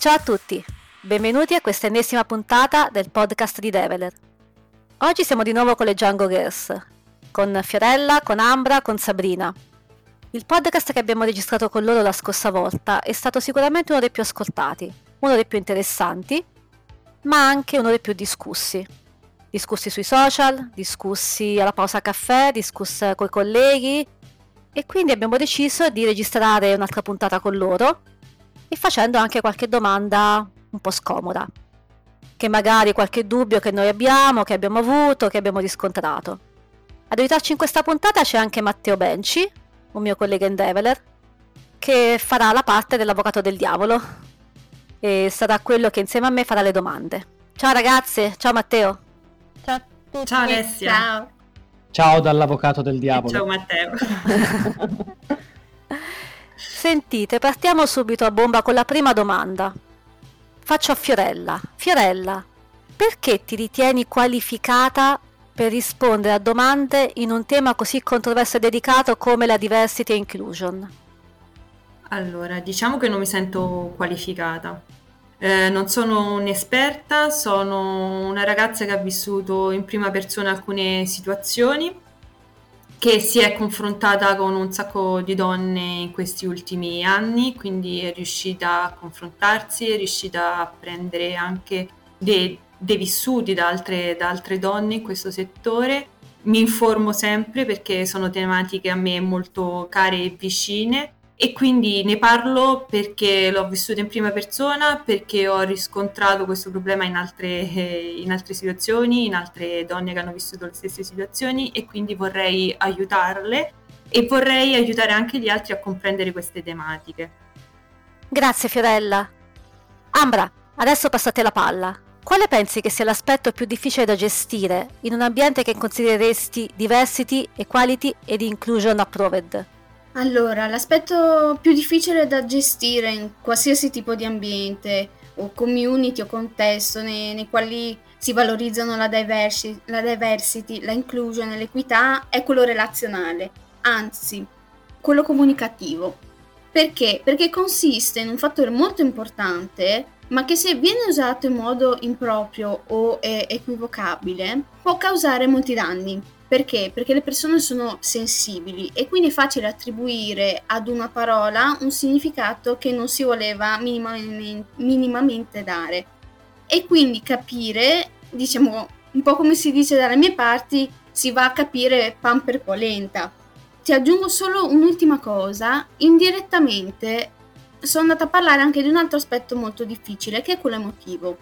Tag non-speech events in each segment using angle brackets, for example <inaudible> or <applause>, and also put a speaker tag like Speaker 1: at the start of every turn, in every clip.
Speaker 1: Ciao a tutti, benvenuti a questa ennesima puntata del podcast di Develer. Oggi siamo di nuovo con le Django Girls, con Fiorella, con Ambra, con Sabrina. Il podcast che abbiamo registrato con loro la scorsa volta è stato sicuramente uno dei più ascoltati, uno dei più interessanti, ma anche uno dei più discussi. Discussi sui social, discussi alla pausa caffè, discussi con i colleghi e quindi abbiamo deciso di registrare un'altra puntata con loro e facendo anche qualche domanda un po' scomoda, che magari qualche dubbio che noi abbiamo, che abbiamo avuto, che abbiamo riscontrato. Ad aiutarci in questa puntata c'è anche Matteo Benci, un mio collega in Develer, che farà la parte dell'avvocato del diavolo e sarà quello che insieme a me farà le domande. Ciao ragazze, ciao Matteo.
Speaker 2: Ciao a tutti. Ciao Alessia.
Speaker 3: Ciao. Ciao dall'avvocato del diavolo.
Speaker 2: Ciao Matteo. <laughs>
Speaker 1: Sentite, partiamo subito a bomba con la prima domanda. Faccio a Fiorella. Fiorella, perché ti ritieni qualificata per rispondere a domande in un tema così controverso e dedicato come la diversity e inclusion?
Speaker 2: Allora, diciamo che non mi sento qualificata. Eh, non sono un'esperta, sono una ragazza che ha vissuto in prima persona alcune situazioni che si è confrontata con un sacco di donne in questi ultimi anni, quindi è riuscita a confrontarsi, è riuscita a prendere anche dei, dei vissuti da altre, da altre donne in questo settore. Mi informo sempre perché sono tematiche a me molto care e vicine e quindi ne parlo perché l'ho vissuto in prima persona, perché ho riscontrato questo problema in altre, eh, in altre, situazioni, in altre donne che hanno vissuto le stesse situazioni e quindi vorrei aiutarle e vorrei aiutare anche gli altri a comprendere queste tematiche.
Speaker 1: Grazie Fiorella. Ambra, adesso passate la palla. Quale pensi che sia l'aspetto più difficile da gestire in un ambiente che considereresti diversity, equality ed inclusion approved?
Speaker 4: Allora, l'aspetto più difficile da gestire in qualsiasi tipo di ambiente o community o contesto nei, nei quali si valorizzano la, diversi, la diversity, la inclusion l'equità è quello relazionale, anzi, quello comunicativo. Perché? Perché consiste in un fattore molto importante, ma che se viene usato in modo improprio o equivocabile può causare molti danni. Perché? Perché le persone sono sensibili e quindi è facile attribuire ad una parola un significato che non si voleva minimamente, minimamente dare. E quindi capire, diciamo, un po' come si dice dalle mie parti, si va a capire pan per polenta. Ti aggiungo solo un'ultima cosa, indirettamente sono andata a parlare anche di un altro aspetto molto difficile, che è quello emotivo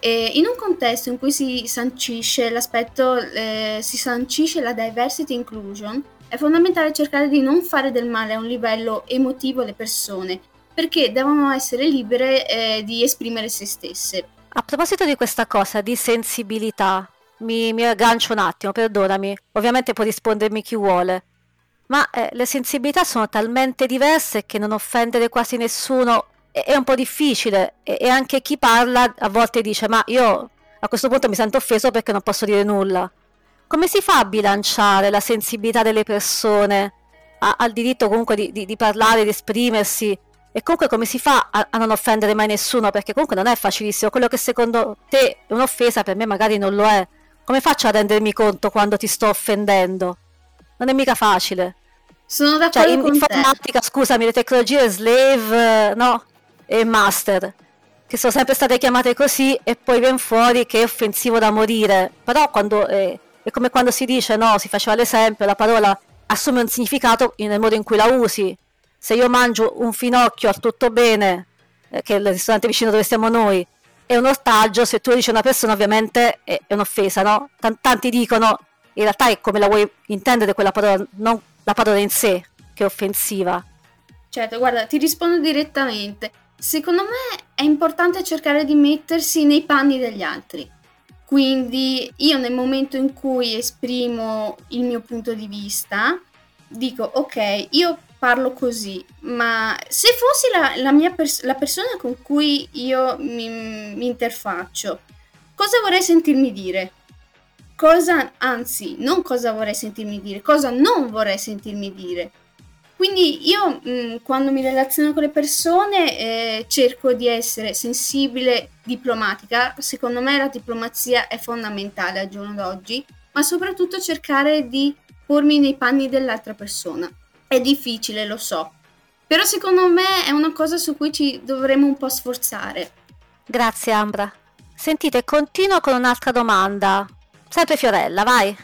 Speaker 4: e in un contesto in cui si sancisce l'aspetto, eh, si sancisce la diversity inclusion, è fondamentale cercare di non fare del male a un livello emotivo alle persone, perché devono essere libere eh, di esprimere se stesse.
Speaker 1: A proposito di questa cosa, di sensibilità, mi, mi aggancio un attimo, perdonami, ovviamente può rispondermi chi vuole, ma eh, le sensibilità sono talmente diverse che non offendere quasi nessuno è un po' difficile e anche chi parla a volte dice ma io a questo punto mi sento offeso perché non posso dire nulla. Come si fa a bilanciare la sensibilità delle persone a, al diritto comunque di, di, di, parlare, di esprimersi e comunque come si fa a, a, non offendere mai nessuno perché comunque non è facilissimo, quello che secondo te è un'offesa per me magari non lo è. Come faccio a rendermi conto quando ti sto offendendo? Non è mica facile.
Speaker 4: Sono d'accordo
Speaker 1: cioè, in
Speaker 4: con
Speaker 1: informatica,
Speaker 4: te.
Speaker 1: scusami, le tecnologie slave, no? E master, che sono sempre state chiamate così e poi viene fuori che è offensivo da morire. Però quando, eh, è come quando si dice, no, si faceva l'esempio, la parola assume un significato nel modo in cui la usi. Se io mangio un finocchio al tutto bene, eh, che è il ristorante vicino dove stiamo noi, è un ortaggio, se tu lo dici a una persona ovviamente è, è un'offesa, no? T- tanti dicono, in realtà è come la vuoi intendere quella parola, non la parola in sé, che è offensiva.
Speaker 4: Certo, guarda, ti rispondo direttamente. Secondo me è importante cercare di mettersi nei panni degli altri. Quindi io nel momento in cui esprimo il mio punto di vista, dico ok, io parlo così, ma se fossi la, la mia pers- la persona con cui io mi, mi interfaccio, cosa vorrei sentirmi dire? Cosa, anzi, non cosa vorrei sentirmi dire, cosa non vorrei sentirmi dire. Quindi io mh, mm, quando mi relaziono con le persone eh, cerco di essere sensibile, diplomatica. Secondo me la diplomazia è fondamentale al giorno d'oggi, ma soprattutto cercare di pormi nei panni dell'altra persona. È difficile, lo so, però secondo me è una cosa su cui ci dovremmo un po' sforzare.
Speaker 1: Grazie Ambra. Sentite, continuo con un'altra domanda. Sempre Fiorella, vai.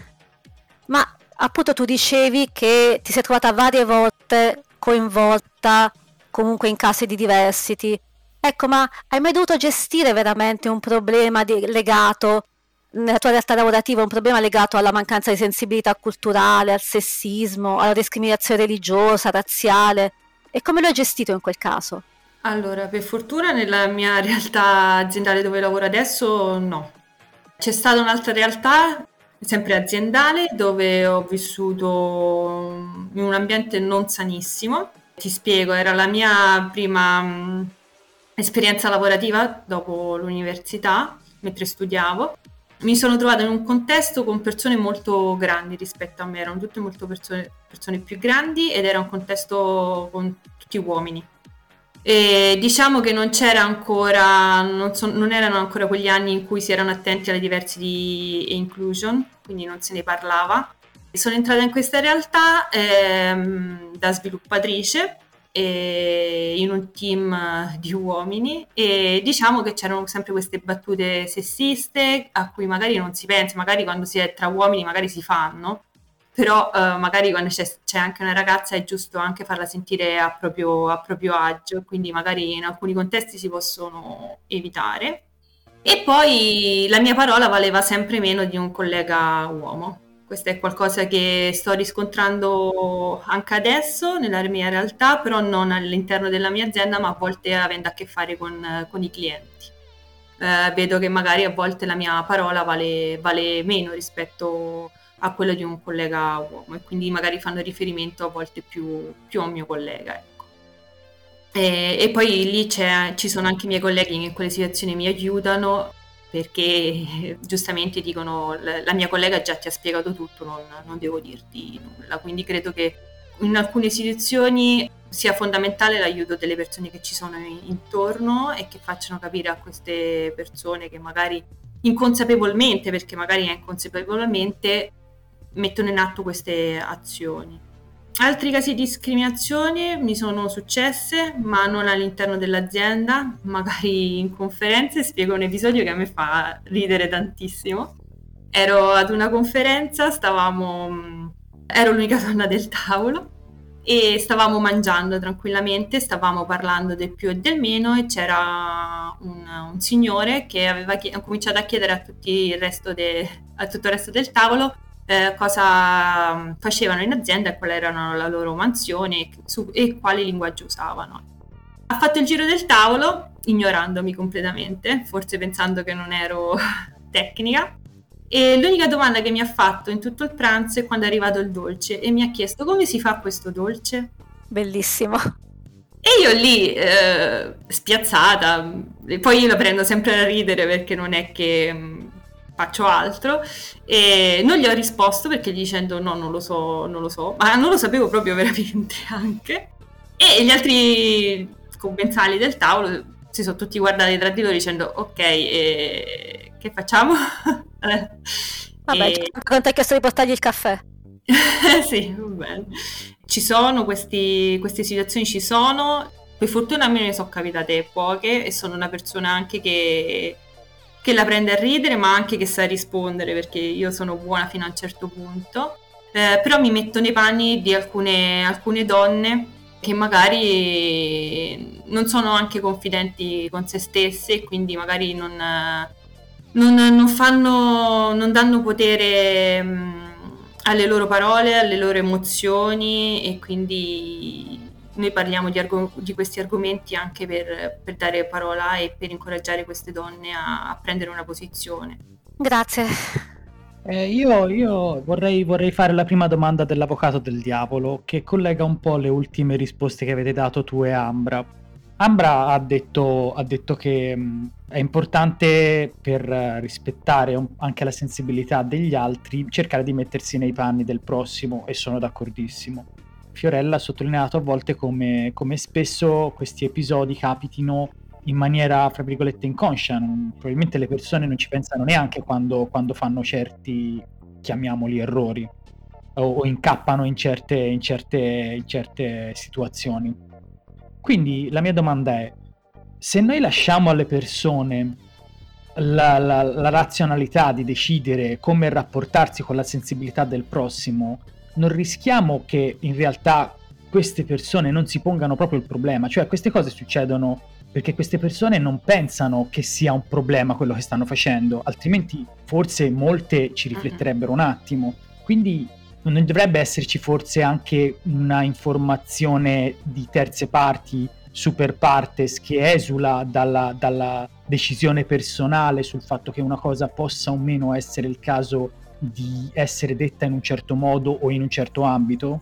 Speaker 1: Ma appunto tu dicevi che ti sei trovata varie volte coinvolta comunque in casi di diversity. Ecco, ma hai mai dovuto gestire veramente un problema di, legato nella tua realtà lavorativa, un problema legato alla mancanza di sensibilità culturale, al sessismo, alla discriminazione religiosa, razziale? E come lo hai gestito in quel caso?
Speaker 2: Allora, per fortuna nella mia <laughs> realtà aziendale dove lavoro adesso no. C'è stata un'altra realtà sempre aziendale dove ho vissuto in un ambiente non sanissimo. Ti spiego, era la mia prima mh, esperienza lavorativa dopo l'università, mentre studiavo. Mi sono trovata in un contesto con persone molto grandi rispetto a me, erano tutte molto persone, persone più grandi ed era un contesto con tutti uomini e diciamo che non c'era ancora, non, so, non, erano ancora quegli anni in cui si erano attenti alle diversity inclusion, quindi non se ne parlava. Sono entrata in questa realtà ehm, da sviluppatrice in un team di uomini e diciamo che c'erano sempre queste battute sessiste a cui magari non si pensa, magari quando si è tra uomini magari si fanno, però uh, magari quando c'è, c'è, anche una ragazza è giusto anche farla sentire a proprio, a proprio agio, quindi magari in alcuni contesti si possono evitare. E poi la mia parola valeva sempre meno di un collega uomo. Questo è qualcosa che sto riscontrando anche adesso nella mia realtà, però non all'interno della mia azienda, ma a volte avendo a che fare con, con i clienti. Eh, vedo che magari a volte la mia parola vale, vale meno rispetto a a quello di un collega uomo e quindi magari fanno riferimento a volte più, più a un mio collega. Ecco. E, e, poi lì ci sono anche i miei colleghi che in quelle situazioni mi aiutano perché <laughs> giustamente dicono la mia collega già ti ha spiegato tutto, non, non devo dirti nulla, quindi credo che in alcune situazioni sia fondamentale l'aiuto delle persone che ci sono intorno e che facciano capire a queste persone che magari inconsapevolmente, perché magari è inconsapevolmente, mettono in atto queste azioni. Altri casi di discriminazione mi sono successe, ma non all'interno dell'azienda, magari in conferenze. Spiego un episodio che a me fa ridere tantissimo. Ero ad una conferenza, stavamo, ero l'unica donna del tavolo e stavamo mangiando tranquillamente, stavamo parlando del più e del meno e c'era un, un signore che aveva chied- cominciato a chiedere a, de- a tutto il resto del tavolo eh, cosa mm, facevano in azienda e quali erano la loro mansione e, su, e quali linguaggi usavano. Ha fatto il giro del tavolo, ignorandomi completamente, forse pensando che non ero <laughs> tecnica, e l'unica domanda che mi ha fatto in tutto il pranzo è quando è arrivato il dolce e mi ha chiesto come si fa questo dolce.
Speaker 1: Bellissimo.
Speaker 2: E io lì, eh, spiazzata, poi io la prendo sempre a ridere perché non è che mm, faccio altro. E non gli ho risposto perché dicendo no non lo so non lo so. Ma non lo sapevo proprio <laughs> veramente anche. E gli altri commensali del tavolo si sono tutti guardati tra di loro dicendo ok e... che facciamo? <laughs>
Speaker 1: vabbè e... non ti ha chiesto di portargli il caffè. <laughs>
Speaker 2: Sì va bene ci sono questi, queste situazioni ci sono. Per fortuna a me ne sono capitate poche e sono una persona anche che che la prende a ridere ma anche che sa rispondere perché io sono buona fino a un certo punto, eh, però mi metto nei panni di alcune, alcune donne che magari non sono anche confidenti con se stesse e quindi magari non, non, non, fanno, non danno potere mh, alle loro parole, alle loro emozioni e quindi noi parliamo di, arg- di questi argomenti anche per, per, dare parola e per incoraggiare queste donne a, a prendere una posizione.
Speaker 1: Grazie.
Speaker 3: Eh, io, io vorrei, vorrei, fare la prima domanda dell'avvocato del diavolo, che collega un po' le ultime risposte che avete dato tu e Ambra. Ambra ha detto, ha detto che mh, è importante per rispettare un, anche la sensibilità degli altri cercare di mettersi nei panni del prossimo e sono d'accordissimo. Fiorella ha sottolineato a volte come, come spesso questi episodi capitino in maniera, fra virgolette, inconscia. Non, probabilmente le persone non ci pensano neanche quando, quando fanno certi, chiamiamoli, errori o, o incappano in certe, in, certe, in certe situazioni. Quindi la mia domanda è, se noi lasciamo alle persone la, la, la, razionalità di decidere come rapportarsi con la sensibilità del prossimo, non rischiamo che in realtà queste persone non si pongano proprio il problema, cioè queste cose succedono perché queste persone non pensano che sia un problema quello che stanno facendo, altrimenti forse molte ci rifletterebbero un attimo. Quindi non dovrebbe esserci forse anche una informazione di terze parti super partes che esula dalla, dalla decisione personale sul fatto che una cosa possa o meno essere il caso di essere detta in un certo modo o in un certo ambito?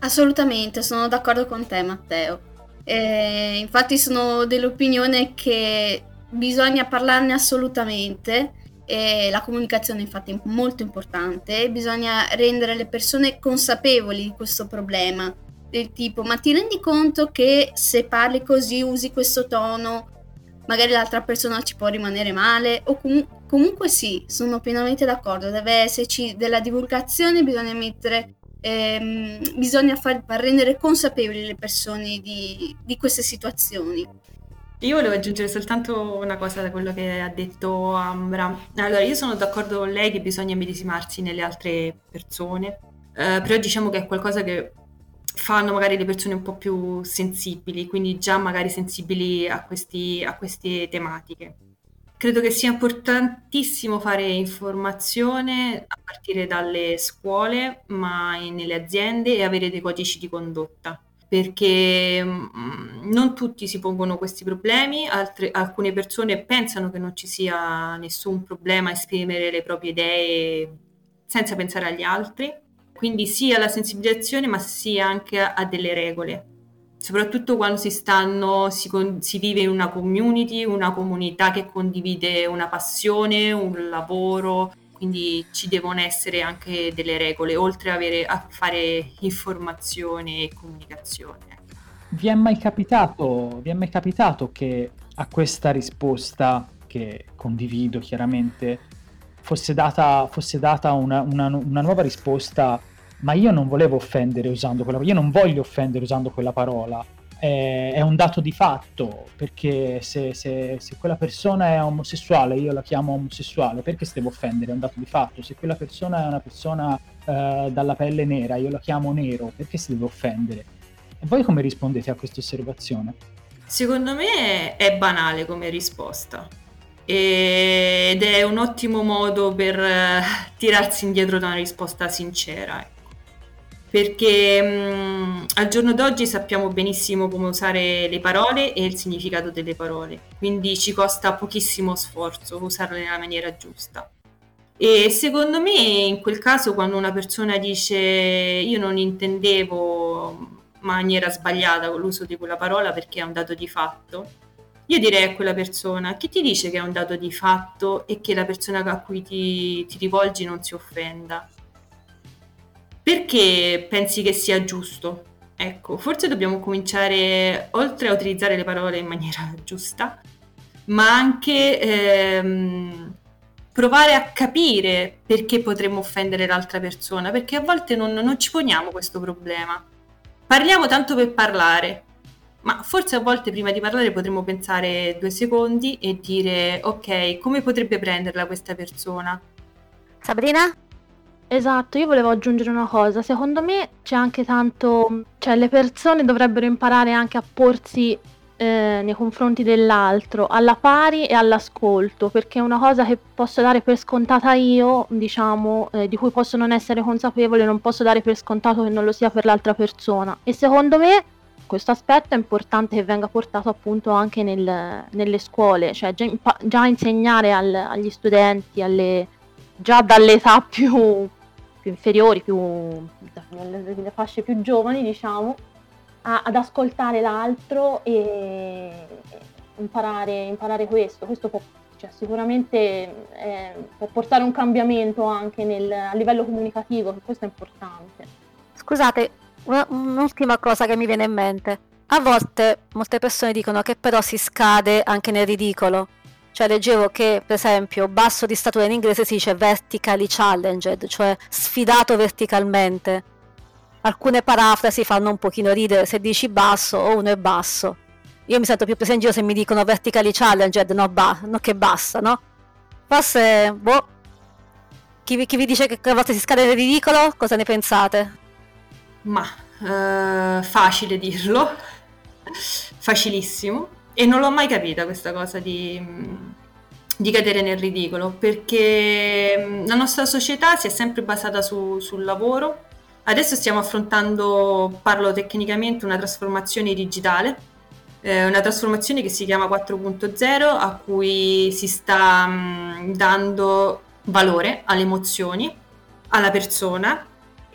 Speaker 4: Assolutamente, sono d'accordo con te Matteo. Eh, infatti sono dell'opinione che bisogna parlarne assolutamente e la comunicazione infatti è molto importante, bisogna rendere le persone consapevoli di questo problema, del tipo ma ti rendi conto che se parli così, usi questo tono, magari l'altra persona ci può rimanere male o com- comunque sì, sono pienamente d'accordo, deve esserci della divulgazione, bisogna mettere ehm, bisogna far, far, rendere consapevoli le persone di, di queste situazioni.
Speaker 2: Io volevo aggiungere soltanto una cosa da quello che ha detto Ambra. Allora, io sono d'accordo con lei che bisogna medesimarsi nelle altre persone, eh, però diciamo che è qualcosa che fanno magari le persone un po' più sensibili, quindi già magari sensibili a, questi, a queste tematiche. Credo che sia importantissimo fare informazione a partire dalle scuole, ma nelle aziende e avere dei codici di condotta perché mm, non tutti si pongono questi problemi, altre, alcune persone pensano che non ci sia nessun problema a esprimere le proprie idee senza pensare agli altri, quindi sia la sensibilizzazione ma sia anche a delle regole soprattutto quando si stanno, si, si, vive in una community, una comunità che condivide una passione, un lavoro, quindi ci devono essere anche delle regole, oltre avere, a fare informazione e comunicazione. Ecco.
Speaker 3: Vi è mai capitato, vi è mai capitato che a questa risposta, che condivido chiaramente, fosse data, fosse data una, una, una nuova risposta ma io non volevo offendere usando quella io non voglio offendere usando quella parola. È, è un dato di fatto, perché se, se, se, quella persona è omosessuale, io la chiamo omosessuale, perché si deve offendere? È un dato di fatto. Se quella persona è una persona uh, dalla pelle nera, io la chiamo nero, perché si deve offendere? E voi come rispondete a questa osservazione?
Speaker 2: Secondo me è banale come risposta ed è un ottimo modo per uh, tirarsi indietro da una risposta sincera perché mh, al giorno d'oggi sappiamo benissimo come usare le parole e il significato delle parole, quindi ci costa pochissimo sforzo usarle nella maniera giusta. E secondo me in quel caso quando una persona dice io non intendevo in maniera sbagliata con l'uso di quella parola perché è un dato di fatto, io direi a quella persona chi ti dice che è un dato di fatto e che la persona a cui ti, ti rivolgi non si offenda? Perché pensi che sia giusto? Ecco, forse dobbiamo cominciare, oltre a utilizzare le parole in maniera <laughs> giusta, ma anche ehm, provare a capire perché potremmo offendere l'altra persona, perché a volte non, non ci poniamo questo problema. Parliamo tanto per parlare, ma forse a volte prima di parlare potremmo pensare due secondi e dire ok, come potrebbe prenderla questa persona?
Speaker 1: Sabrina?
Speaker 5: Esatto, io volevo aggiungere una cosa. Secondo me c'è anche tanto cioè le persone dovrebbero imparare anche a porsi, ehm, nei confronti dell'altro alla pari e all'ascolto, perché una cosa che posso dare per scontata io, diciamo, ehm, di cui posso non essere consapevole, non posso dare per scontato che non lo sia per l'altra persona. E secondo me questo aspetto è importante che venga portato appunto anche nel nelle scuole, cioè già già insegnare al agli studenti, alle già dall'età più più inferiori, più nelle fasce più giovani, diciamo, a, ad ascoltare l'altro e imparare, imparare questo. Questo può, cioè, sicuramente eh, può portare un cambiamento anche nel, a livello comunicativo, questo è importante.
Speaker 1: Scusate, un'ultima cosa che mi viene in mente. A volte molte persone dicono che però si scade anche nel ridicolo. Cioè leggevo che, per esempio, basso di statura in inglese si dice vertically challenged, cioè sfidato verticalmente. Alcune parafrasi fanno un pochino ridere se dici basso o uno è basso. Io mi sento più presa in giro se mi dicono vertically challenged, no, ba- no che bassa, no? Forse, boh, chi, chi vi dice che a volte si scade nel ridicolo, cosa ne pensate?
Speaker 2: Ma, uh, facile dirlo, facilissimo. E non l'ho mai capita questa cosa di, di cadere nel ridicolo, perché mm, la nostra società si è sempre basata su, sul lavoro. Adesso stiamo affrontando, parlo tecnicamente, una trasformazione digitale, eh, una trasformazione che si chiama 4.0, a cui si sta mh, mm, dando valore alle emozioni, alla persona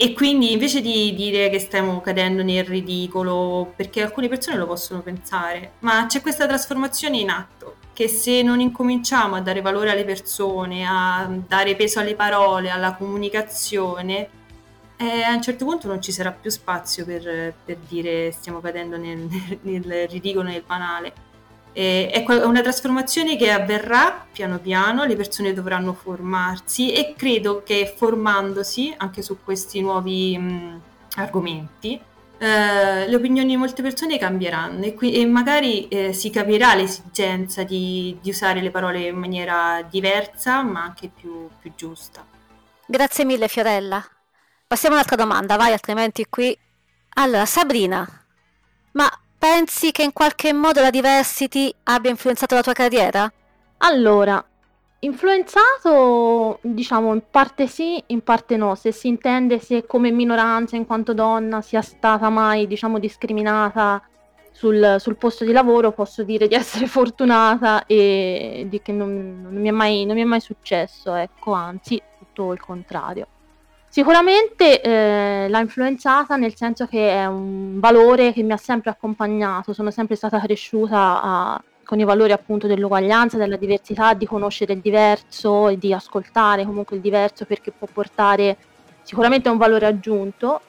Speaker 2: e quindi invece di dire che stiamo cadendo nel ridicolo, perché alcune persone lo possono pensare, ma c'è questa trasformazione in atto che se non incominciamo a dare valore alle persone, a dare peso alle parole, alla comunicazione, eh, a un certo punto non ci sarà più spazio per, per dire stiamo cadendo nel, <laughs> nel ridicolo, nel banale è una trasformazione che avverrà piano piano, le persone dovranno formarsi e credo che formandosi anche su questi nuovi mh, argomenti, eh, le opinioni di molte persone cambieranno e, qui, e magari eh, si capirà l'esigenza di, di, usare le parole in maniera diversa ma anche più, più giusta.
Speaker 1: Grazie mille Fiorella. Passiamo a un'altra domanda, vai altrimenti qui. Allora, Sabrina, ma Pensi che in qualche modo la diversity abbia influenzato la tua carriera?
Speaker 5: Allora, influenzato, diciamo, in parte sì, in parte no. Se si intende se come minoranza, in quanto donna, sia stata mai, diciamo, discriminata sul, sul posto di lavoro, posso dire di <laughs> essere fortunata e di che non, non, mi, è mai, non mi è mai successo, ecco, anzi, tutto il contrario. Sicuramente eh, l'ha influenzata nel senso che è un valore che mi ha sempre accompagnato, sono sempre stata cresciuta a, con i valori appunto dell'uguaglianza, della diversità, di conoscere il diverso e di ascoltare comunque il diverso perché può portare sicuramente un valore aggiunto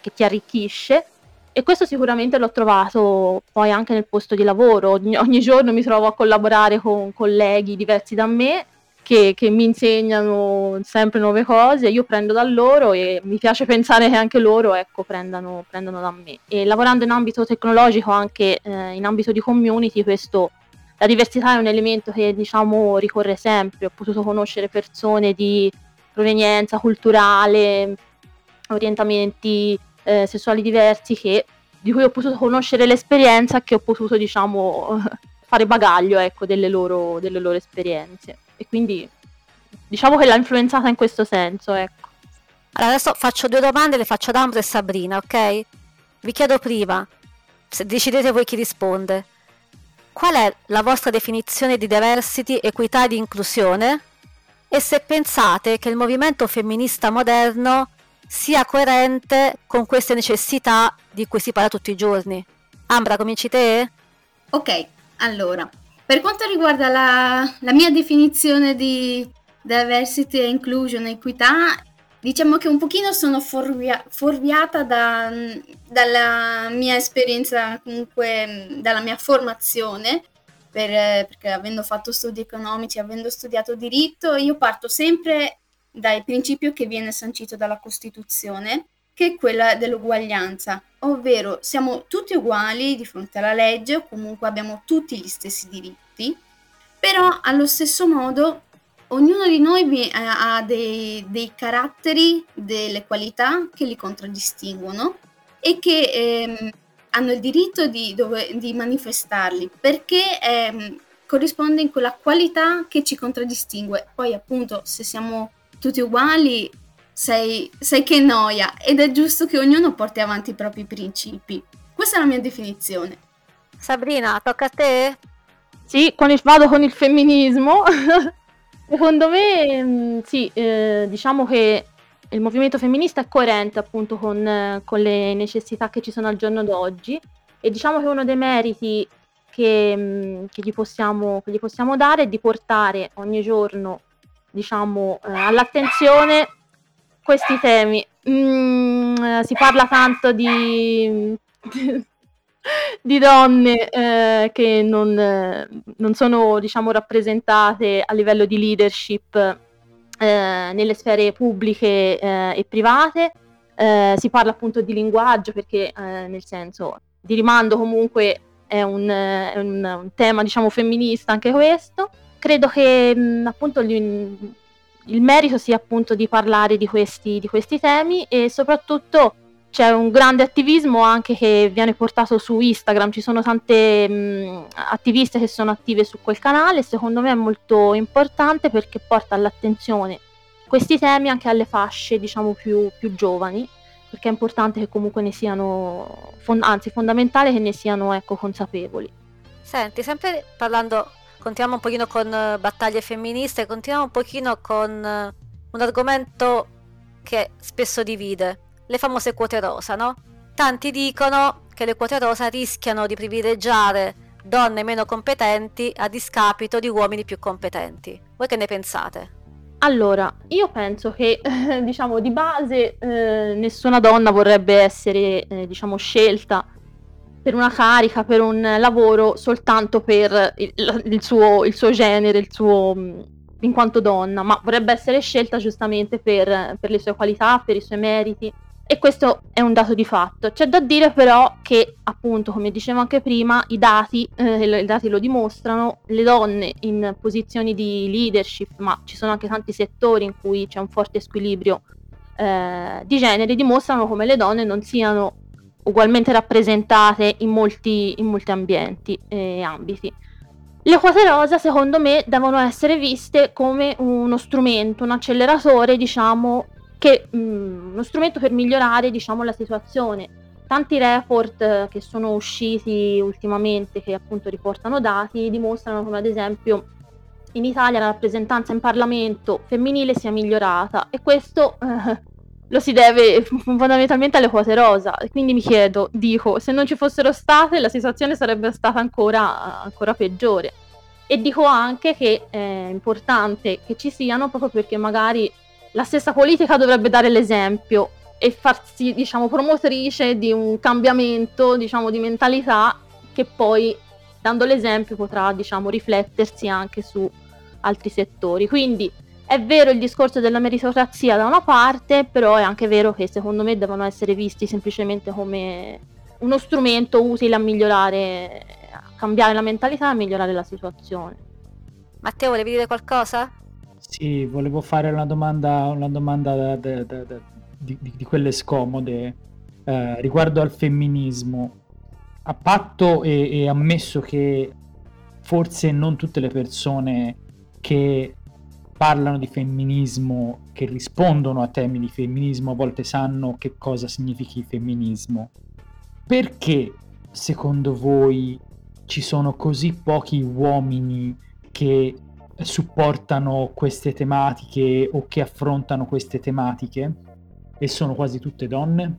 Speaker 5: che ti arricchisce. E questo sicuramente l'ho trovato poi anche nel posto di lavoro, ogni, ogni giorno mi trovo a collaborare con colleghi diversi da me che, che, mi insegnano sempre nuove cose, io prendo da loro e mi piace pensare che anche loro ecco, prendano, prendano da me. E lavorando in ambito tecnologico, anche eh, in ambito di community, questo, la diversità è un elemento che diciamo ricorre sempre, ho potuto conoscere persone di provenienza culturale, orientamenti eh, sessuali diversi che, di cui ho potuto conoscere l'esperienza che ho potuto diciamo <laughs> fare bagaglio ecco, delle, loro, delle loro esperienze e quindi diciamo che l'ha influenzata in questo senso, ecco.
Speaker 1: Allora adesso faccio due domande, le faccio ad Ambro e Sabrina, ok? Vi chiedo prima, se decidete voi chi risponde, qual è la vostra definizione di diversity, equità ed inclusione? E se pensate che il movimento femminista moderno sia coerente con queste necessità di cui si parla tutti i giorni. Ambra, cominci te?
Speaker 4: Ok, allora, per quanto riguarda la, la mia definizione di diversity e inclusion, equità, diciamo che un pochino sono fuorvia, fuorviata da, dalla mia esperienza, comunque dalla mia formazione, per, perché avendo fatto studi economici, avendo studiato diritto, io parto sempre dal principio che viene sancito dalla Costituzione, che è quella dell'uguaglianza, ovvero siamo tutti uguali di fronte alla legge o comunque abbiamo tutti gli stessi diritti, però allo stesso modo ognuno di noi ha dei, dei caratteri, delle qualità che li contraddistinguono e che ehm, hanno il diritto di, dove, di manifestarli perché ehm, corrisponde in quella qualità che ci contraddistingue. Poi appunto se siamo tutti uguali sei, sei che noia ed è giusto che ognuno porti avanti i propri principi. Questa è la mia definizione.
Speaker 1: Sabrina, tocca a te?
Speaker 5: Sì, con il, vado con il femminismo. <laughs> Secondo me, mm, sì, eh, diciamo che il movimento femminista è coerente appunto con, eh, con, le necessità che ci sono al giorno d'oggi e diciamo che uno dei meriti che, mm, che, gli, possiamo, che gli possiamo dare è di portare ogni giorno diciamo, eh, all'attenzione questi temi mm, si parla tanto di, di donne eh, che non, eh, non, sono diciamo, rappresentate a livello di leadership eh, nelle sfere pubbliche eh, e private. Eh, si parla appunto di linguaggio perché nel senso di rimando comunque è un, è un, un tema diciamo femminista anche questo. Credo che mh, appunto il, il merito sia appunto di parlare di questi, di questi temi e soprattutto c'è un grande attivismo anche che viene portato su Instagram, ci sono tante mh, attiviste che sono attive su quel canale, secondo me è molto importante perché porta all'attenzione questi temi anche alle fasce diciamo più, più giovani perché è importante che comunque ne siano, fon- anzi fondamentale che ne siano ecco, consapevoli.
Speaker 1: Senti, sempre parlando, continuiamo un pochino con uh, battaglie femministe, continuiamo un pochino con uh, un argomento che spesso divide, le famose quote rosa, no? Tanti dicono che le quote rosa rischiano di privilegiare donne meno competenti a discapito di uomini più competenti. Voi che ne pensate?
Speaker 5: Allora, io penso che, <laughs> diciamo, di base eh, nessuna donna vorrebbe essere, eh, diciamo, scelta per una carica, per un lavoro soltanto per il, il, suo, il suo, genere, il suo, in quanto donna, ma vorrebbe essere scelta giustamente per, per le sue qualità, per i suoi meriti. E questo è un dato di fatto. C'è da dire però che, appunto, come dicevo anche prima, i dati, eh, i dati lo dimostrano, le donne in posizioni di leadership, ma ci sono anche tanti settori in cui c'è un forte squilibrio eh, di genere, dimostrano come le donne non siano ugualmente rappresentate in molti, in molti ambienti e ambiti. Le quote rosa, secondo me, devono essere viste come uno strumento, un acceleratore, diciamo, che mh, mm, uno strumento per migliorare diciamo, la situazione. Tanti report eh, che sono usciti ultimamente, che appunto riportano dati, dimostrano come ad esempio in Italia la rappresentanza in Parlamento femminile sia migliorata e questo eh, lo si deve fondamentalmente alle quote rosa. Quindi mi chiedo, dico, se non ci fossero state la situazione sarebbe stata ancora, ancora peggiore. E dico anche che è importante che ci siano proprio perché magari la stessa politica dovrebbe dare l'esempio e farsi, diciamo, promotrice di un cambiamento, diciamo, di mentalità che poi, dando l'esempio, potrà, diciamo, riflettersi anche su altri settori. Quindi è vero il discorso della meritocrazia da una parte, però è anche vero che secondo me devono essere visti semplicemente come uno strumento utile a migliorare, a cambiare la mentalità e a migliorare la situazione.
Speaker 1: Matteo, volevi dire qualcosa?
Speaker 3: Sì, volevo fare una domanda, una domanda da, da, da, di, di, quelle scomode eh, riguardo al femminismo. A patto e, e ammesso che forse non tutte le persone che parlano di femminismo, che rispondono a temi di femminismo, a volte sanno che cosa significhi femminismo. Perché secondo voi ci sono così pochi uomini che supportano queste tematiche o che affrontano queste tematiche e sono quasi tutte donne?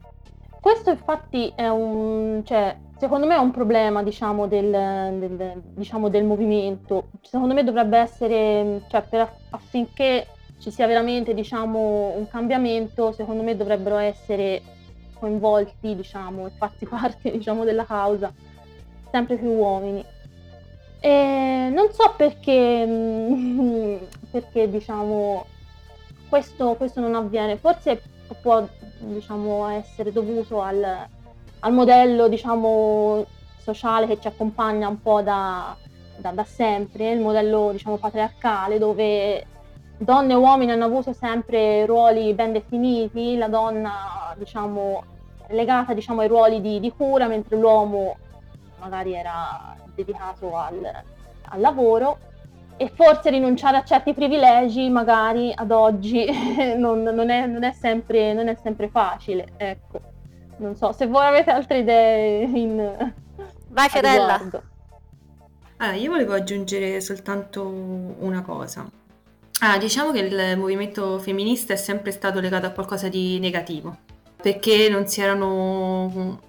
Speaker 5: Questo infatti è un, cioè, secondo me è un problema diciamo del, del, diciamo, del movimento. Secondo me dovrebbe essere, cioè, per, affinché ci sia veramente diciamo, un cambiamento, secondo me dovrebbero essere coinvolti diciamo, e farsi <laughs> parte diciamo, della causa sempre più uomini. E non so perché, mm, perché diciamo, questo, questo, non avviene. Forse può diciamo, essere dovuto al, al modello diciamo, sociale che ci accompagna un po' da, da, da sempre, il modello diciamo, patriarcale dove donne e uomini hanno avuto sempre ruoli ben definiti, la donna diciamo, legata diciamo, ai ruoli di, di cura, mentre l'uomo magari era dedicato al, al lavoro e forse rinunciare a certi privilegi magari ad oggi <laughs> non, non, è, non, è sempre, non, è, sempre, facile. Ecco, non so se voi avete altre idee in...
Speaker 1: Vai Fiorella!
Speaker 2: Allora, io volevo aggiungere soltanto una cosa. Ah, diciamo che il movimento femminista è sempre stato legato a qualcosa di negativo, perché non si erano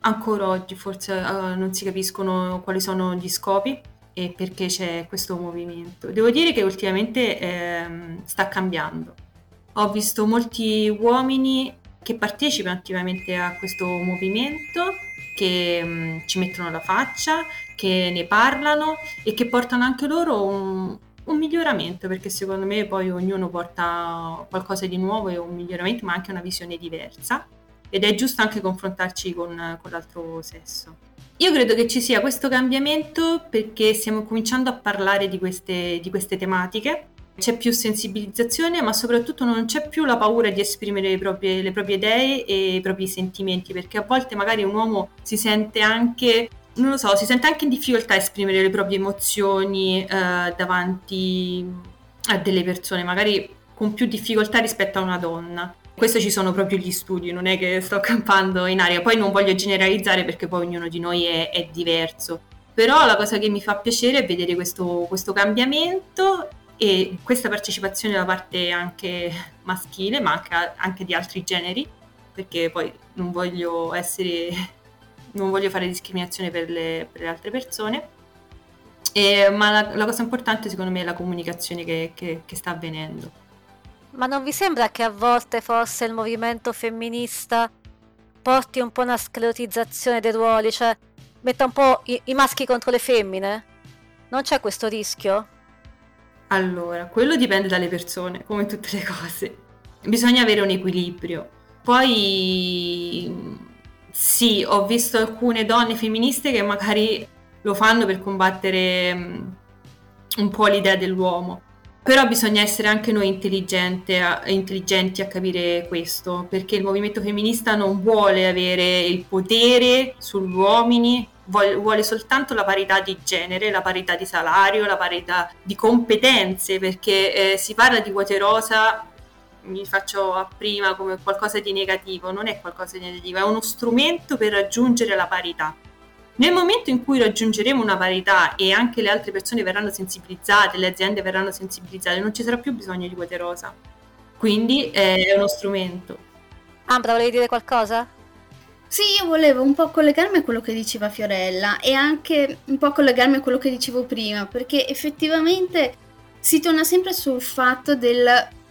Speaker 2: ancora oggi forse uh, non si capiscono quali sono gli scopi e perché c'è questo movimento. Devo dire che ultimamente eh, sta cambiando. Ho visto molti uomini che partecipano attivamente a questo movimento, che mh, ci mettono la faccia, che ne parlano e che portano anche loro un, un miglioramento, perché secondo me poi ognuno porta qualcosa di nuovo e un miglioramento, ma anche una visione diversa. Ed è giusto anche confrontarci con, con l'altro sesso. Io credo che ci sia questo cambiamento perché stiamo cominciando a parlare di queste, di queste tematiche, c'è più sensibilizzazione, ma soprattutto non c'è più la paura di esprimere le proprie, le proprie idee e i propri sentimenti, perché a volte magari un uomo si sente anche non lo so, si sente anche in difficoltà a esprimere le proprie emozioni eh, davanti a delle persone, magari con più difficoltà rispetto a una donna. Questo ci sono proprio gli studi, non è che sto campando in aria. Poi non voglio generalizzare perché poi ognuno di noi è, è diverso. Però la cosa che mi fa piacere è vedere questo, questo cambiamento e questa partecipazione da parte anche maschile, ma anche, di altri generi, perché poi non voglio essere non voglio fare discriminazione per le, per le altre persone. E, ma la, la, cosa importante secondo me è la comunicazione che, che, che sta avvenendo.
Speaker 1: Ma non vi sembra che a volte forse il movimento femminista porti un po' una sclerotizzazione dei ruoli, cioè metta un po' i, i maschi contro le femmine? Non c'è questo rischio?
Speaker 2: Allora, quello dipende dalle persone, come tutte le cose. Bisogna avere un equilibrio. Poi sì, ho visto alcune donne femministe che magari lo fanno per combattere un po' l'idea dell'uomo però bisogna essere anche noi intelligenti a capire questo, perché il movimento femminista non vuole avere il potere sugli uomini, vuole soltanto la parità di genere, la parità di salario, la parità di competenze, perché eh, si parla di quote rosa, mi faccio a prima come qualcosa di negativo, non è qualcosa di negativo, è uno strumento per raggiungere la parità. Nel momento in cui raggiungeremo una parità e anche le altre persone verranno sensibilizzate, le aziende verranno sensibilizzate, non ci sarà più bisogno di quote rosa. Quindi è uno strumento.
Speaker 1: Ambra, volevi dire qualcosa?
Speaker 4: Sì, io volevo un po' collegarmi a quello che diceva Fiorella e anche un po' collegarmi a quello che dicevo prima, perché effettivamente si torna sempre sul fatto del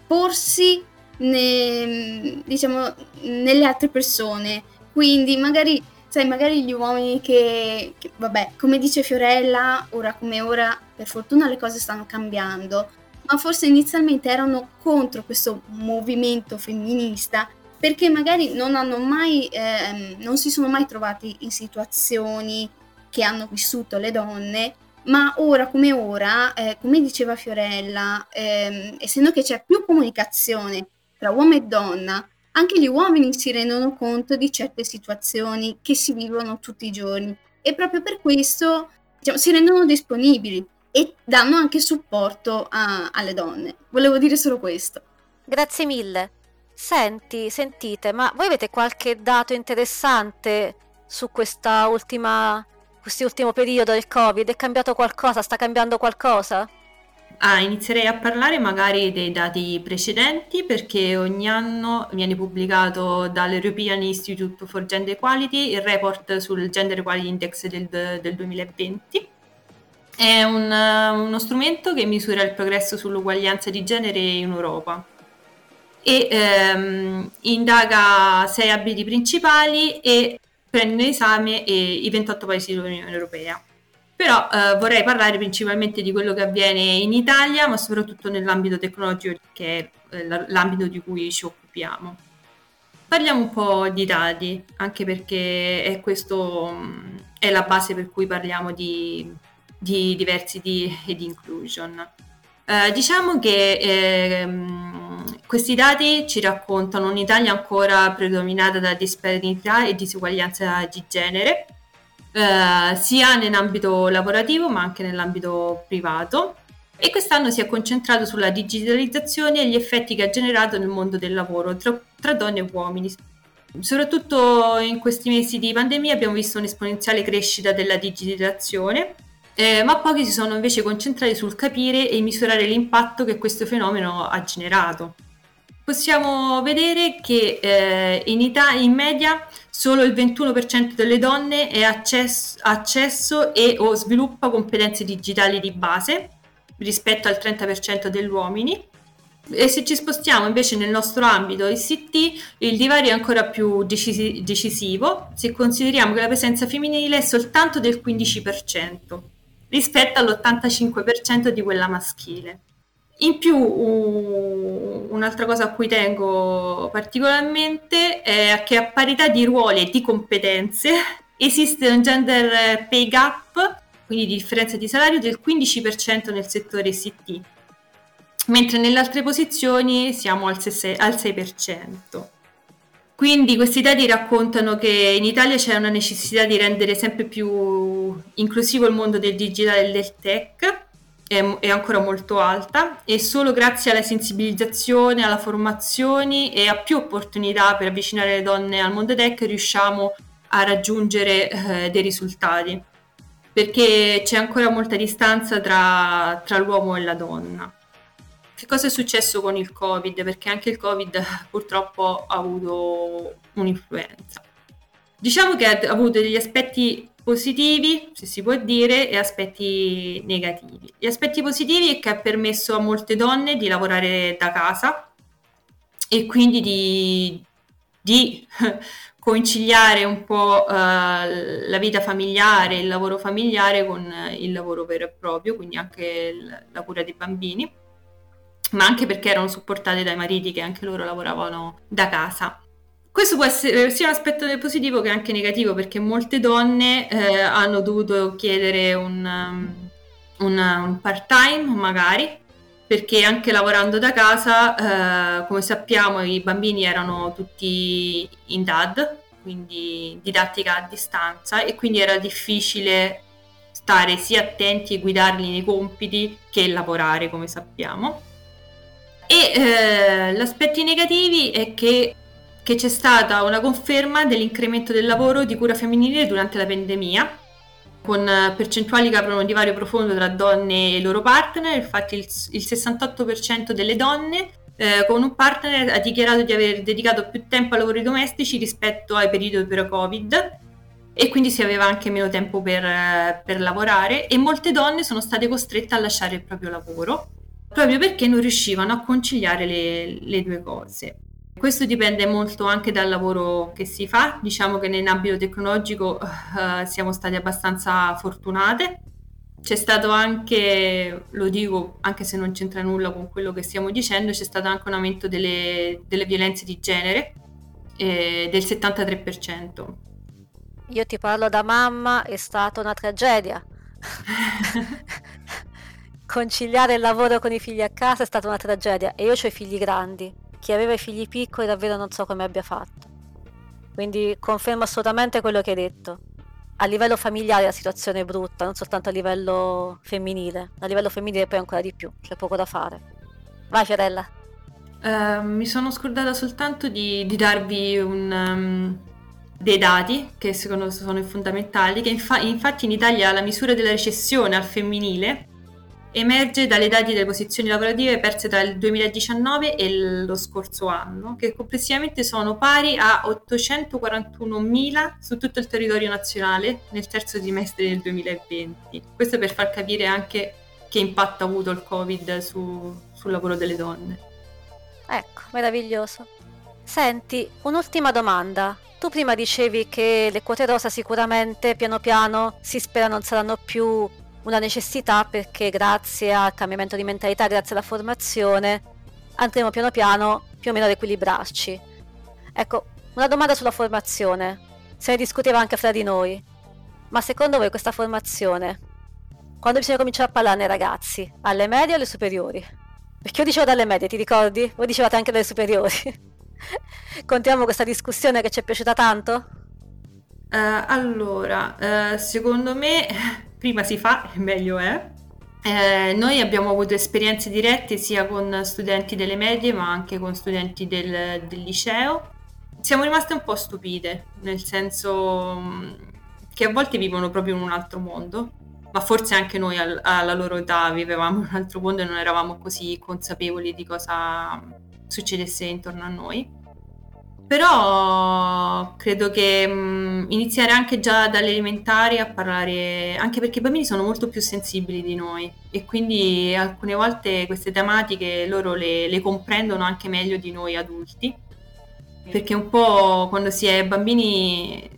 Speaker 4: porsi ne, diciamo, nelle altre persone. Quindi magari sai, magari gli uomini che, che, vabbè, come dice Fiorella, ora come ora, per fortuna le cose stanno cambiando, ma forse inizialmente erano contro questo movimento femminista perché magari non hanno mai, ehm, non si sono mai trovati in situazioni che hanno vissuto le donne, ma ora come ora, eh, come diceva Fiorella, ehm, essendo che c'è più comunicazione tra uomo e donna, anche gli uomini si rendono conto di certe situazioni che si vivono tutti i giorni e proprio per questo diciamo, si rendono disponibili e danno anche supporto a, alle donne. Volevo dire solo questo.
Speaker 1: Grazie mille. Senti, sentite, ma voi avete qualche dato interessante su questa ultima, quest'ultimo periodo del Covid? È cambiato qualcosa? Sta cambiando qualcosa?
Speaker 2: Ah, inizierei a parlare magari dei dati precedenti perché ogni anno viene pubblicato dall'European Institute for Gender Equality il report sul Gender Equality Index del, del 2020. È un, uno strumento che misura il progresso sull'uguaglianza di genere in Europa e ehm, indaga sei ambiti principali e prende in esame i 28 paesi dell'Unione Europea. Però eh, vorrei parlare principalmente di quello che avviene in Italia, ma soprattutto nell'ambito tecnologico, che è eh, l'ambito di cui ci occupiamo. Parliamo un po' di dati, anche perché è questo è la base per cui parliamo di, di diversity e di inclusion. Eh, diciamo che eh, questi dati ci raccontano un'Italia ancora predominata da disparità e disuguaglianza di genere, eh, sia nell'ambito lavorativo ma anche nell'ambito privato e quest'anno si è concentrato sulla digitalizzazione e gli effetti che ha generato nel mondo del lavoro tra, tra donne e uomini. Soprattutto in questi mesi di pandemia abbiamo visto un'esponenziale crescita della digitalizzazione, eh, ma pochi si sono invece concentrati sul capire e misurare l'impatto che questo fenomeno ha generato. Possiamo vedere che eh, in Italia in media solo il 21% delle donne ha accesso, accesso, e o sviluppa competenze digitali di base rispetto al 30% degli uomini. E se ci spostiamo invece nel nostro ambito ICT, il divario è ancora più decisi- decisivo se consideriamo che la presenza femminile è soltanto del 15% rispetto all'85% di quella maschile. In più, un'altra cosa a cui tengo particolarmente è che a parità di ruoli e di competenze esiste un gender pay gap, quindi di differenza di salario del 15% nel settore ICT mentre nelle altre posizioni siamo al 6%. Quindi questi dati raccontano che in Italia c'è una necessità di rendere sempre più inclusivo il mondo del digitale e del tech, è, è ancora molto alta e solo grazie alla sensibilizzazione, alla formazione e a più opportunità per avvicinare le donne al mondo tech riusciamo a raggiungere eh, dei risultati, perché c'è ancora molta distanza tra, tra l'uomo e la donna. Che cosa è successo con il Covid? Perché anche il Covid <laughs> purtroppo ha avuto un'influenza. Diciamo che ha avuto degli aspetti positivi, se si può dire, e aspetti negativi. Gli aspetti positivi è che ha permesso a molte donne di lavorare da casa e quindi di, di <laughs> conciliare un po' uh, la vita familiare, il lavoro familiare con il lavoro vero e proprio, quindi anche la cura dei bambini ma anche perché erano supportate dai mariti che anche loro lavoravano da casa. Questo può essere sia un aspetto positivo che anche negativo perché molte donne eh, hanno dovuto chiedere un, um, un, un part-time magari perché anche lavorando da casa, eh, come sappiamo, i bambini erano tutti in DAD, quindi didattica a distanza, e quindi era difficile stare sia attenti e guidarli nei compiti che lavorare, come sappiamo. E eh, gli aspetti negativi è che, che c'è stata una conferma dell'incremento del lavoro di cura femminile durante la pandemia, con percentuali che aprono un divario profondo tra donne e loro partner. Infatti, il, il 68% delle donne eh, con un partner ha dichiarato di aver dedicato più tempo ai lavori domestici rispetto ai periodi pre-Covid e quindi si aveva anche meno tempo per, per lavorare e molte donne sono state costrette a lasciare il proprio lavoro proprio perché non riuscivano a conciliare le, le due cose. Questo dipende molto anche dal lavoro che si fa, diciamo che nell'ambito tecnologico uh, siamo stati abbastanza fortunate. C'è stato anche, lo dico anche se non c'entra nulla con quello che stiamo dicendo, c'è stato anche un aumento delle, delle violenze di genere eh, del 73%.
Speaker 1: Io ti parlo da mamma, è stata una tragedia. <laughs> conciliare il lavoro con i figli a casa è stata una tragedia e io ho i figli grandi. Chi aveva i figli piccoli davvero non so come abbia fatto. Quindi confermo assolutamente quello che hai detto. A livello familiare la situazione è brutta, non soltanto a livello femminile. A livello femminile poi ancora di più, c'è poco da fare. Vai Fiorella.
Speaker 2: Uh, mi sono scordata soltanto di, di darvi un, um, dei dati che secondo me sono fondamentali, che infa- infatti in Italia la misura della recessione al femminile emerge dalle dati delle posizioni lavorative perse tra il 2019 e lo scorso anno, che complessivamente sono pari a 841.000 su tutto il territorio nazionale nel terzo trimestre del 2020. Questo per far capire anche che impatto ha avuto il Covid su, sul lavoro delle donne.
Speaker 1: Ecco, meraviglioso. Senti, un'ultima domanda. Tu prima dicevi che le quote rosa sicuramente piano piano si spera non saranno più una necessità perché grazie al cambiamento di mentalità, grazie alla formazione, andremo piano piano più o meno ad equilibrarci. Ecco, una domanda sulla formazione. Se ne discuteva anche fra di noi. Ma secondo voi questa formazione, quando bisogna cominciare a parlarne ai ragazzi? Alle medie o alle superiori? Perché io dicevo dalle medie, ti ricordi? Voi dicevate anche dalle superiori. <laughs> Contiamo questa discussione che ci è piaciuta tanto?
Speaker 2: Uh, allora, uh, secondo me prima si fa e meglio è. Eh, noi abbiamo avuto esperienze dirette sia con studenti delle medie ma anche con studenti del, del liceo. Siamo rimaste un po' stupite, nel senso mm, che a volte vivono proprio in un altro mondo, ma forse anche noi al, alla loro età vivevamo in un altro mondo e non eravamo così consapevoli di cosa succedesse intorno a noi. Però credo che mh, iniziare anche già dalle elementari a parlare, anche perché i bambini sono molto più sensibili di noi e quindi alcune volte queste tematiche loro le, le comprendono anche meglio di noi adulti, perché un po' quando si è bambini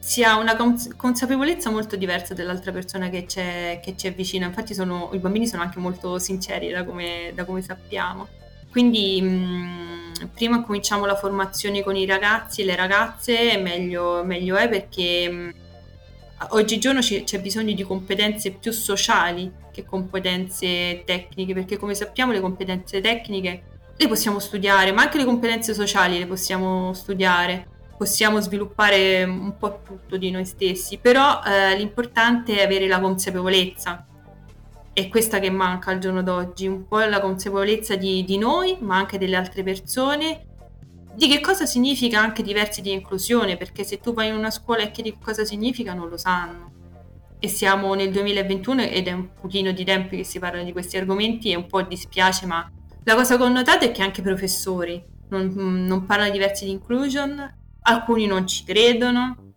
Speaker 2: si ha una cons- consapevolezza molto diversa dell'altra persona che c'è, che c'è vicino, infatti sono, i bambini sono anche molto sinceri da come, da come sappiamo. Quindi mh, prima cominciamo la formazione con i ragazzi e le ragazze, meglio, meglio è perché mh, oggigiorno c- c'è bisogno di competenze più sociali che competenze tecniche, perché come sappiamo le competenze tecniche le possiamo studiare, ma anche le competenze sociali le possiamo studiare, possiamo sviluppare un po' tutto di noi stessi, però eh, l'importante è avere la consapevolezza è questa che manca al giorno d'oggi, un po' la consapevolezza di, di noi, ma anche delle altre persone, di che cosa significa anche diversi di inclusione, perché se tu vai in una scuola e chiedi cosa significa non lo sanno. E siamo nel 2021 ed è un pochino di tempo che si parla di questi argomenti e un po' dispiace, ma la cosa notato è che anche i professori non, non parlano di diversi di inclusion, alcuni non ci credono,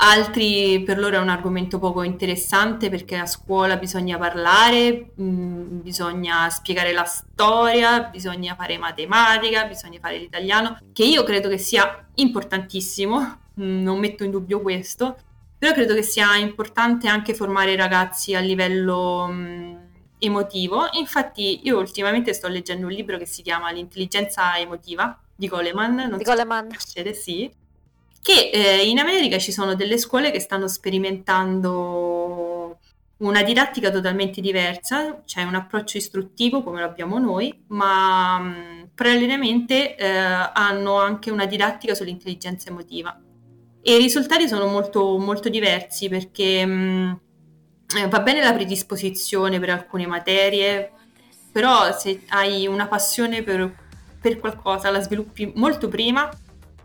Speaker 2: altri per loro è un argomento poco interessante perché a scuola bisogna parlare, mh, mm, bisogna spiegare la storia, bisogna fare matematica, bisogna fare l'italiano, che io credo che sia importantissimo, mh, mm, non metto in dubbio questo, però credo che sia importante anche formare i ragazzi a livello mh, mm, emotivo. Infatti io ultimamente sto leggendo un libro che si chiama L'intelligenza emotiva di Goleman, non
Speaker 1: di Goleman.
Speaker 2: So sì, che eh, in America ci sono delle scuole che stanno sperimentando una didattica totalmente diversa, cioè un approccio istruttivo come lo abbiamo noi, ma mh, mm, parallelamente eh, hanno anche una didattica sull'intelligenza emotiva. E i risultati sono molto, molto diversi perché mh, mm, eh, va bene la predisposizione per alcune materie, però se hai una passione per, per qualcosa la sviluppi molto prima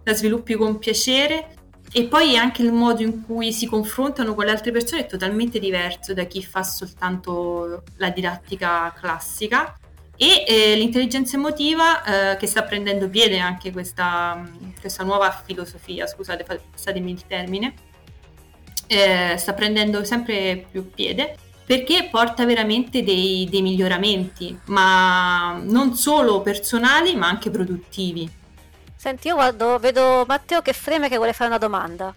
Speaker 2: la sviluppi con piacere e poi anche il modo in cui si confrontano con le altre persone è totalmente diverso da chi fa soltanto la didattica classica e eh, l'intelligenza emotiva eh, che sta prendendo piede anche questa, questa nuova filosofia, scusate, passatemi il termine, eh, sta prendendo sempre più piede perché porta veramente dei, dei miglioramenti, ma non solo personali ma anche produttivi.
Speaker 1: Senti, io guardo, vedo Matteo che freme che vuole fare una domanda.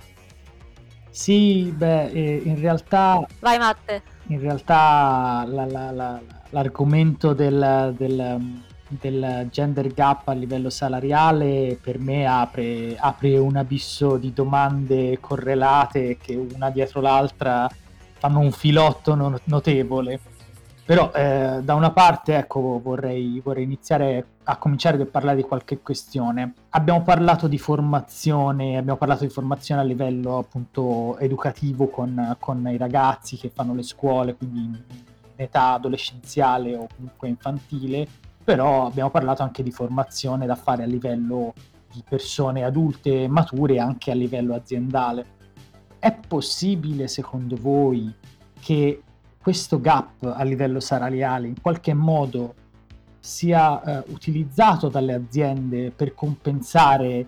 Speaker 3: Sì, beh, eh, in realtà...
Speaker 1: Vai Matte.
Speaker 3: In realtà la, la, la, l'argomento del, del, del, gender gap a livello salariale per me apre, apre un abisso di domande correlate che una dietro l'altra fanno un filotto notevole. Però eh, da una parte ecco, vorrei, vorrei iniziare a cominciare a parlare di qualche questione. Abbiamo parlato di formazione, abbiamo parlato di formazione a livello appunto educativo con, con i ragazzi che fanno le scuole, quindi in età adolescenziale o comunque infantile, però abbiamo parlato anche di formazione da fare a livello di persone adulte mature anche a livello aziendale. È possibile secondo voi che questo gap a livello salariale in qualche modo sia eh, utilizzato dalle aziende per compensare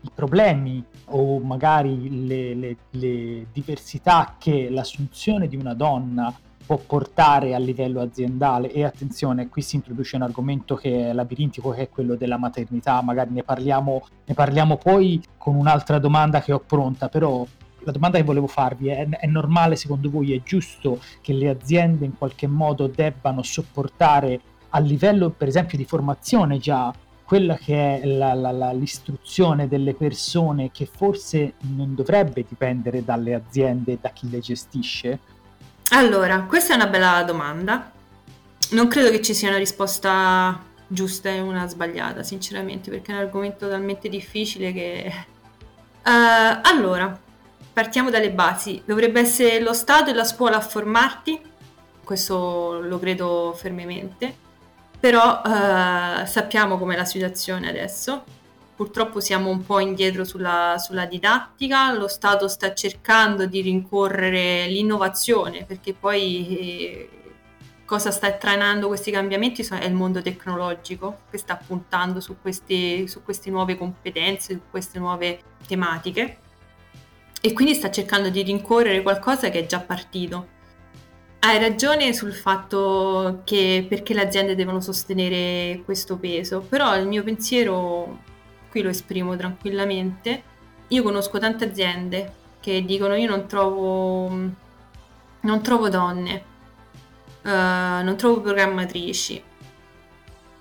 Speaker 3: i problemi o magari le, le, le, diversità che l'assunzione di una donna può portare a livello aziendale? E attenzione qui si introduce un argomento che è labirintico che è quello della maternità magari ne parliamo, ne parliamo poi con un'altra domanda che ho pronta però la domanda che volevo farvi è, è normale secondo voi, è giusto che le aziende in qualche modo debbano sopportare a livello per esempio di formazione già quella che è la, la, la, l'istruzione delle persone che forse non dovrebbe dipendere dalle aziende e da chi le gestisce?
Speaker 2: Allora, questa è una bella domanda. Non credo che ci sia una risposta giusta e una sbagliata, sinceramente, perché è un argomento talmente difficile che... Uh, allora, partiamo dalle basi. Dovrebbe essere lo Stato e la scuola a formarti, questo lo credo fermamente, però eh, sappiamo com'è la situazione adesso. Purtroppo siamo un po' indietro sulla, sulla didattica, lo Stato sta cercando di rincorrere l'innovazione perché poi eh, cosa sta trainando questi cambiamenti è il mondo tecnologico che sta puntando su, questi, su queste nuove competenze, su queste nuove tematiche e quindi sta cercando di rincorrere qualcosa che è già partito. Hai ragione sul fatto che perché le aziende devono sostenere questo peso, però il mio pensiero, qui lo esprimo tranquillamente, io conosco tante aziende che dicono io non trovo, non trovo donne, uh, non trovo programmatrici,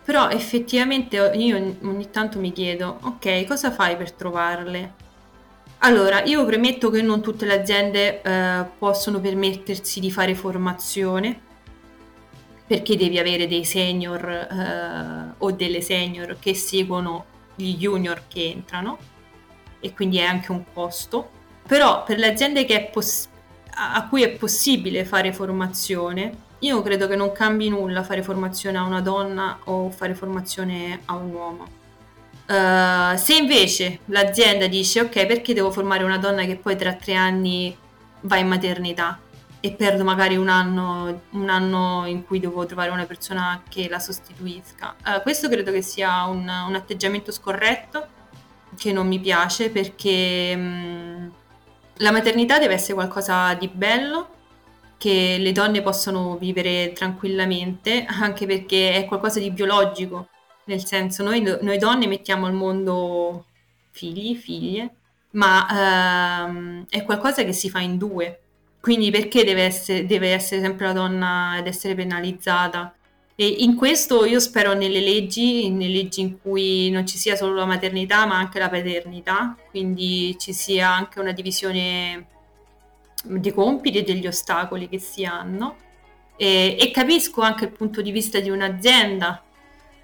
Speaker 2: però effettivamente io ogni tanto mi chiedo, ok, cosa fai per trovarle? Allora, io premetto che non tutte le aziende eh, possono permettersi di fare formazione perché devi avere dei senior eh, o delle senior che seguono gli junior che entrano e quindi è anche un costo. Però per le aziende poss- a cui è possibile fare formazione, io credo che non cambi nulla fare formazione a una donna o fare formazione a un uomo Uh, se invece l'azienda dice ok perché devo formare una donna che poi tra tre anni va in maternità e perdo magari un anno, un anno in cui devo trovare una persona che la sostituisca. Uh, questo credo che sia un, un, atteggiamento scorretto che non mi piace perché mh, la maternità deve essere qualcosa di bello che le donne possono vivere tranquillamente anche perché è qualcosa di biologico nel senso noi, noi donne mettiamo al mondo figli, figlie, ma ehm, è qualcosa che si fa in due. Quindi perché deve essere, deve essere sempre la donna ed essere penalizzata? E in questo io spero nelle leggi, nelle leggi in cui non ci sia solo la maternità ma anche la paternità, quindi ci sia anche una divisione dei compiti e degli ostacoli che si hanno. E, e capisco anche il punto di vista di un'azienda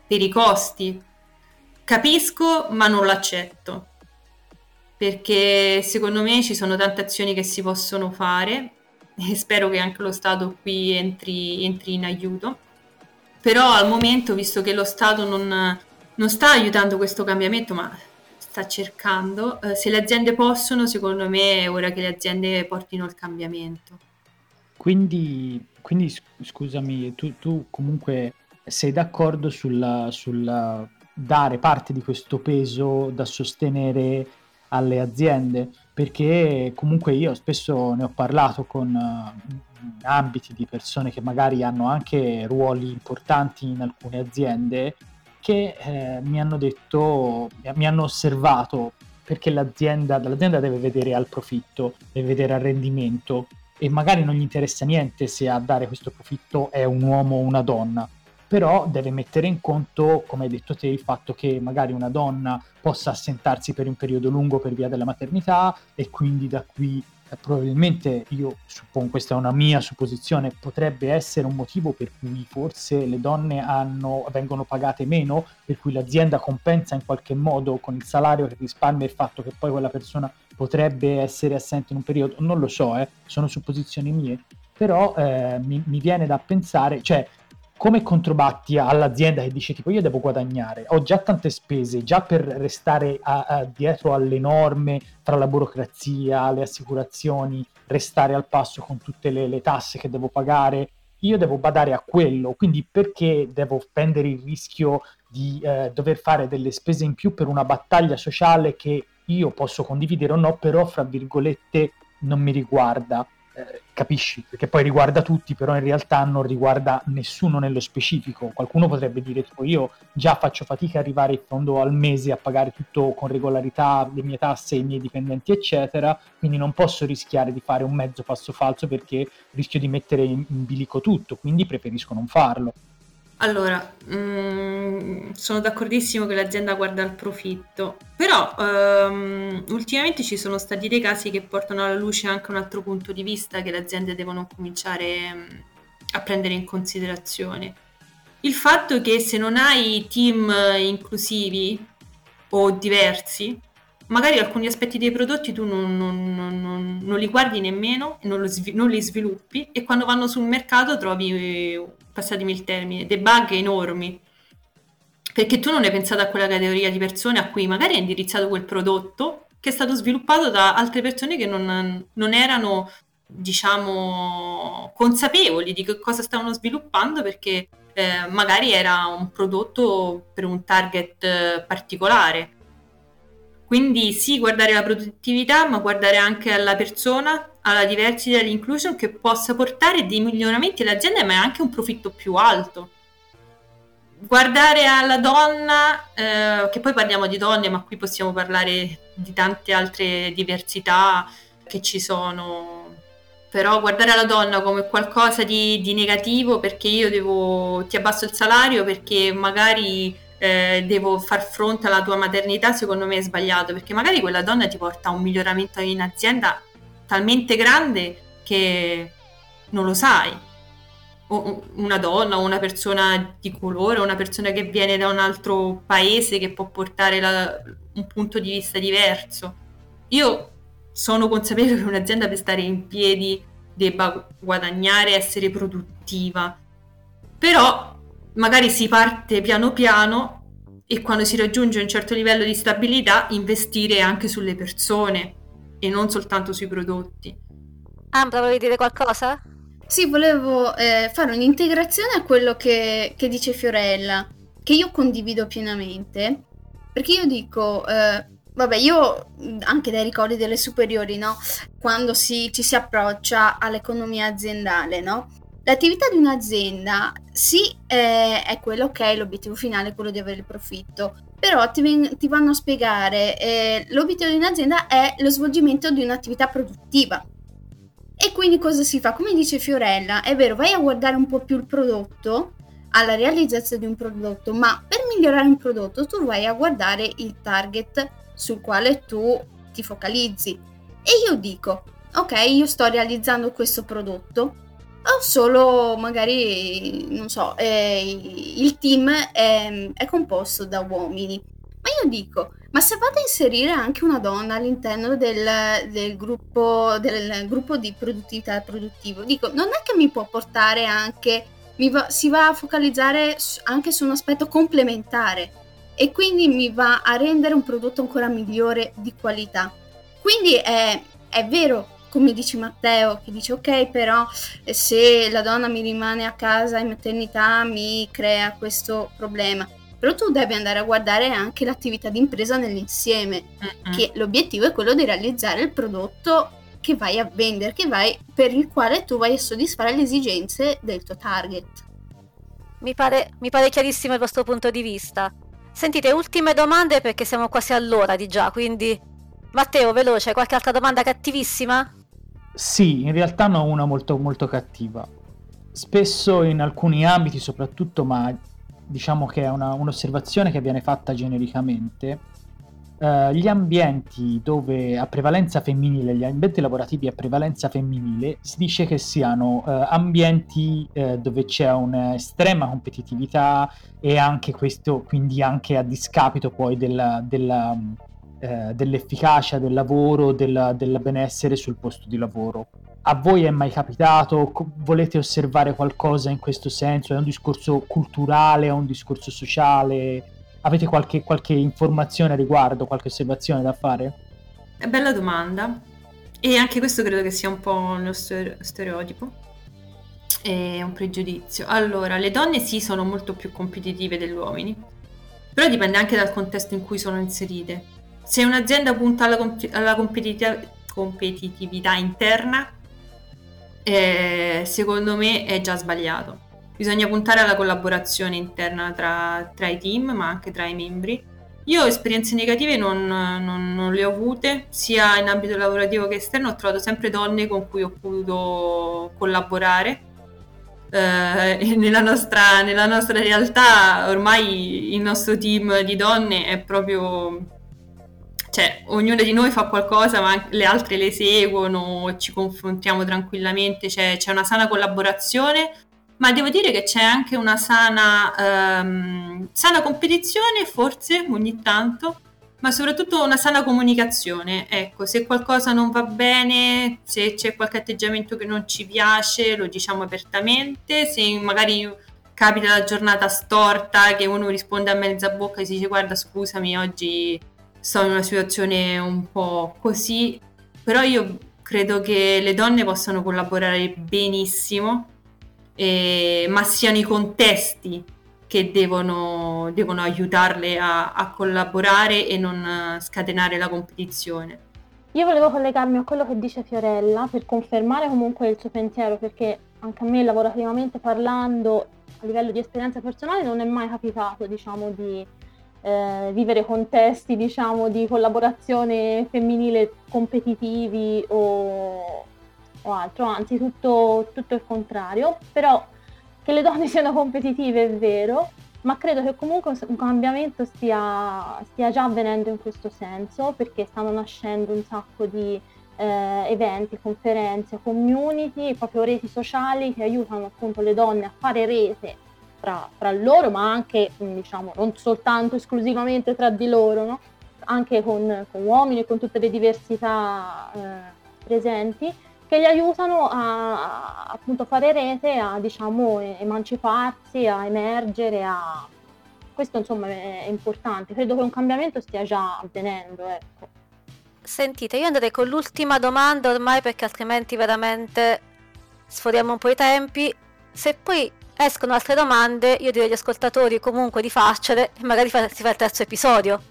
Speaker 2: per i costi. Capisco, ma non l'accetto. Perché secondo me ci sono tante azioni che si possono fare <laughs> e spero che anche lo Stato qui entri, entri in aiuto. Però al momento, visto che lo Stato non, non sta aiutando questo cambiamento, ma sta cercando, eh, se le aziende possono, secondo me è ora che le aziende portino il cambiamento.
Speaker 3: Quindi, quindi scusami, tu, tu comunque sei d'accordo sulla, sulla dare parte di questo peso da sostenere alle aziende? Perché comunque io spesso ne ho parlato con uh, ambiti di persone che magari hanno anche ruoli importanti in alcune aziende che eh, mi hanno detto, mi hanno osservato perché l'azienda, l'azienda deve vedere al profitto, deve vedere al rendimento e magari non gli interessa niente se a dare questo profitto è un uomo o una donna però deve mettere in conto, come hai detto te, il fatto che magari una donna possa assentarsi per un periodo lungo per via della maternità e quindi da qui eh, probabilmente io suppongo questa è una mia supposizione potrebbe essere un motivo per cui forse le donne hanno, vengono pagate meno per cui l'azienda compensa in qualche modo con il salario che risparmia il fatto che poi quella persona potrebbe essere assente in un periodo. Non lo so eh, sono supposizioni mie però eh, mi, mi, viene da pensare cioè come controbatti all'azienda che dice tipo io devo guadagnare, ho già tante spese, già per restare a, a, dietro alle norme, tra la burocrazia, le assicurazioni, restare al passo con tutte le, le tasse che devo pagare, io devo badare a quello, quindi perché devo prendere il rischio di eh, dover fare delle spese in più per una battaglia sociale che io posso condividere o no, però fra virgolette non mi riguarda. Capisci? Perché poi riguarda tutti, però in realtà non riguarda nessuno nello specifico. Qualcuno potrebbe dire, tipo, io già faccio fatica a arrivare in fondo al mese a pagare tutto con regolarità, le mie tasse, i miei dipendenti, eccetera, quindi non posso rischiare di fare un mezzo passo falso perché rischio di mettere in bilico tutto, quindi preferisco non farlo.
Speaker 2: Allora, mm, sono d'accordissimo che l'azienda guarda il profitto, però um, ultimamente ci sono stati dei casi che portano alla luce anche un altro punto di vista che le aziende devono cominciare mm, a prendere in considerazione. Il fatto che se non hai team inclusivi o diversi, magari alcuni aspetti dei prodotti tu non, non, non, non li guardi nemmeno, non, non, li sviluppi e quando vanno sul mercato trovi passatemi il termine, dei bug enormi. Perché tu non hai pensato a quella categoria di persone a cui magari è indirizzato quel prodotto che è stato sviluppato da altre persone che non, non erano diciamo, consapevoli di che cosa stavano sviluppando perché eh, magari era un prodotto per un target eh, particolare. Quindi sì, guardare la produttività, ma guardare anche alla persona, alla diversity e all'inclusion che possa portare dei miglioramenti all'azienda, ma anche un profitto più alto. Guardare alla donna, eh, che poi parliamo di donne, ma qui possiamo parlare di tante altre diversità che ci sono però guardare la donna come qualcosa di, di negativo perché io devo, ti abbasso il salario perché magari eh, devo far fronte alla tua maternità, secondo me è sbagliato, perché magari quella donna ti porta a un miglioramento in azienda talmente grande che non lo sai. O una donna, o una persona di colore, una persona che viene da un altro paese che può portare la, un punto di vista diverso. Io sono consapevole che un'azienda per stare in piedi debba guadagnare, essere produttiva, però magari si parte piano piano e quando si raggiunge un certo livello di stabilità investire anche sulle persone e non soltanto sui prodotti.
Speaker 1: Ambra, volevi dire qualcosa?
Speaker 4: Sì, volevo eh, fare un'integrazione a quello che, che, dice Fiorella, che io condivido pienamente, perché io dico, eh, Vabbè, io anche dai ricordi delle superiori, no? Quando si, ci si approccia all'economia aziendale, no? L'attività di un'azienda sì è, è quello, ok, l'obiettivo finale è quello di avere il profitto, però ti, ti vanno a spiegare eh, l'obiettivo di un'azienda è lo svolgimento di un'attività produttiva. E quindi cosa si fa? Come dice Fiorella, è vero, vai a guardare un po' più il prodotto, alla realizzazione di un prodotto, ma per migliorare un prodotto tu vai a guardare il target sul quale tu ti focalizzi. E io dico, ok, io sto realizzando questo prodotto, ho solo magari, non so, eh, il team è, è composto da uomini. Ma io dico, ma se vado a inserire anche una donna all'interno del, del, gruppo, del gruppo di produttività produttivo, dico, non è che mi può portare anche, va, si va a focalizzare anche su un aspetto complementare e quindi mi va a rendere un prodotto ancora migliore di qualità. Quindi è, è vero, come dice Matteo, che dice ok, però eh, se la donna mi rimane a casa in maternità mi crea questo problema. Però tu devi andare a guardare anche l'attività di impresa nell'insieme, uh-huh. che l'obiettivo è quello di realizzare il prodotto che vai a vendere, che vai, per il quale tu vai a soddisfare le esigenze del tuo target.
Speaker 1: Mi pare, mi pare chiarissimo il vostro punto di vista. Sentite, ultime domande perché siamo quasi all'ora di già, quindi... Matteo, veloce, qualche altra domanda cattivissima?
Speaker 3: Sì, in realtà ne ho una molto, molto cattiva. Spesso in alcuni ambiti soprattutto, ma diciamo che è una, un'osservazione che viene fatta genericamente, Uh, gli ambienti dove a prevalenza femminile, gli ambienti lavorativi a prevalenza femminile, si dice che siano uh, ambienti uh, dove c'è un'estrema competitività e anche questo, quindi anche a discapito poi della, della, dell'efficacia del lavoro, del, del benessere sul posto di lavoro. A voi è mai capitato? Volete osservare qualcosa in questo senso? È un discorso culturale, è un discorso sociale? Avete qualche, qualche informazione a riguardo, qualche osservazione da fare?
Speaker 2: È bella domanda. E anche questo credo che sia un po' uno stereotipo. È un pregiudizio. Allora, le donne sì sono molto più competitive degli uomini, però dipende anche dal contesto in cui sono inserite. Se un'azienda punta alla, comp- alla competitiv- competitività interna, eh, secondo me è già sbagliato bisogna puntare alla collaborazione interna tra, tra i team, ma anche tra i membri. Io esperienze negative non, non, non, le ho avute, sia in ambito lavorativo che esterno, ho trovato sempre donne con cui ho potuto collaborare. Eh, nella, nostra, nella nostra realtà ormai il nostro team di donne è proprio cioè ognuna di noi fa qualcosa ma le altre le seguono, ci confrontiamo tranquillamente, c'è, c'è una sana collaborazione ma devo dire che c'è anche una sana, um, sana competizione, forse ogni tanto, ma soprattutto una sana comunicazione. Ecco, se qualcosa non va bene, se c'è qualche atteggiamento che non ci piace, lo diciamo apertamente, se magari capita la giornata storta che uno risponde a mezza bocca e si dice guarda scusami oggi sto in una situazione un po' così, però io credo che le donne possano collaborare benissimo, eh, ma siano i contesti che devono, devono aiutarle a, a collaborare e non scatenare la competizione.
Speaker 5: Io volevo collegarmi a quello che dice Fiorella per confermare comunque il suo pensiero, perché anche a me lavorativamente parlando, a livello di esperienza personale, non è mai capitato, diciamo, di eh, vivere contesti, diciamo, di collaborazione femminile competitivi o, o altro, anzi tutto, tutto il contrario, però che le donne <laughs> siano competitive è vero, ma credo che comunque un cambiamento stia, stia già avvenendo in questo senso, perché stanno nascendo un sacco di eh, eventi, conferenze, community, proprio reti sociali che aiutano appunto le donne a fare rete tra, tra loro, ma anche diciamo non soltanto esclusivamente tra di loro, no? anche con, con uomini, con tutte le diversità eh, presenti che gli aiutano a, appunto fare rete, a diciamo emanciparsi, a emergere, a... questo insomma è importante, credo che un cambiamento stia già avvenendo, ecco.
Speaker 1: Sentite, io andrei con l'ultima domanda ormai perché altrimenti veramente sforiamo un po' i tempi. Se poi escono altre domande, io direi agli ascoltatori comunque di farcele e magari si fa il terzo episodio.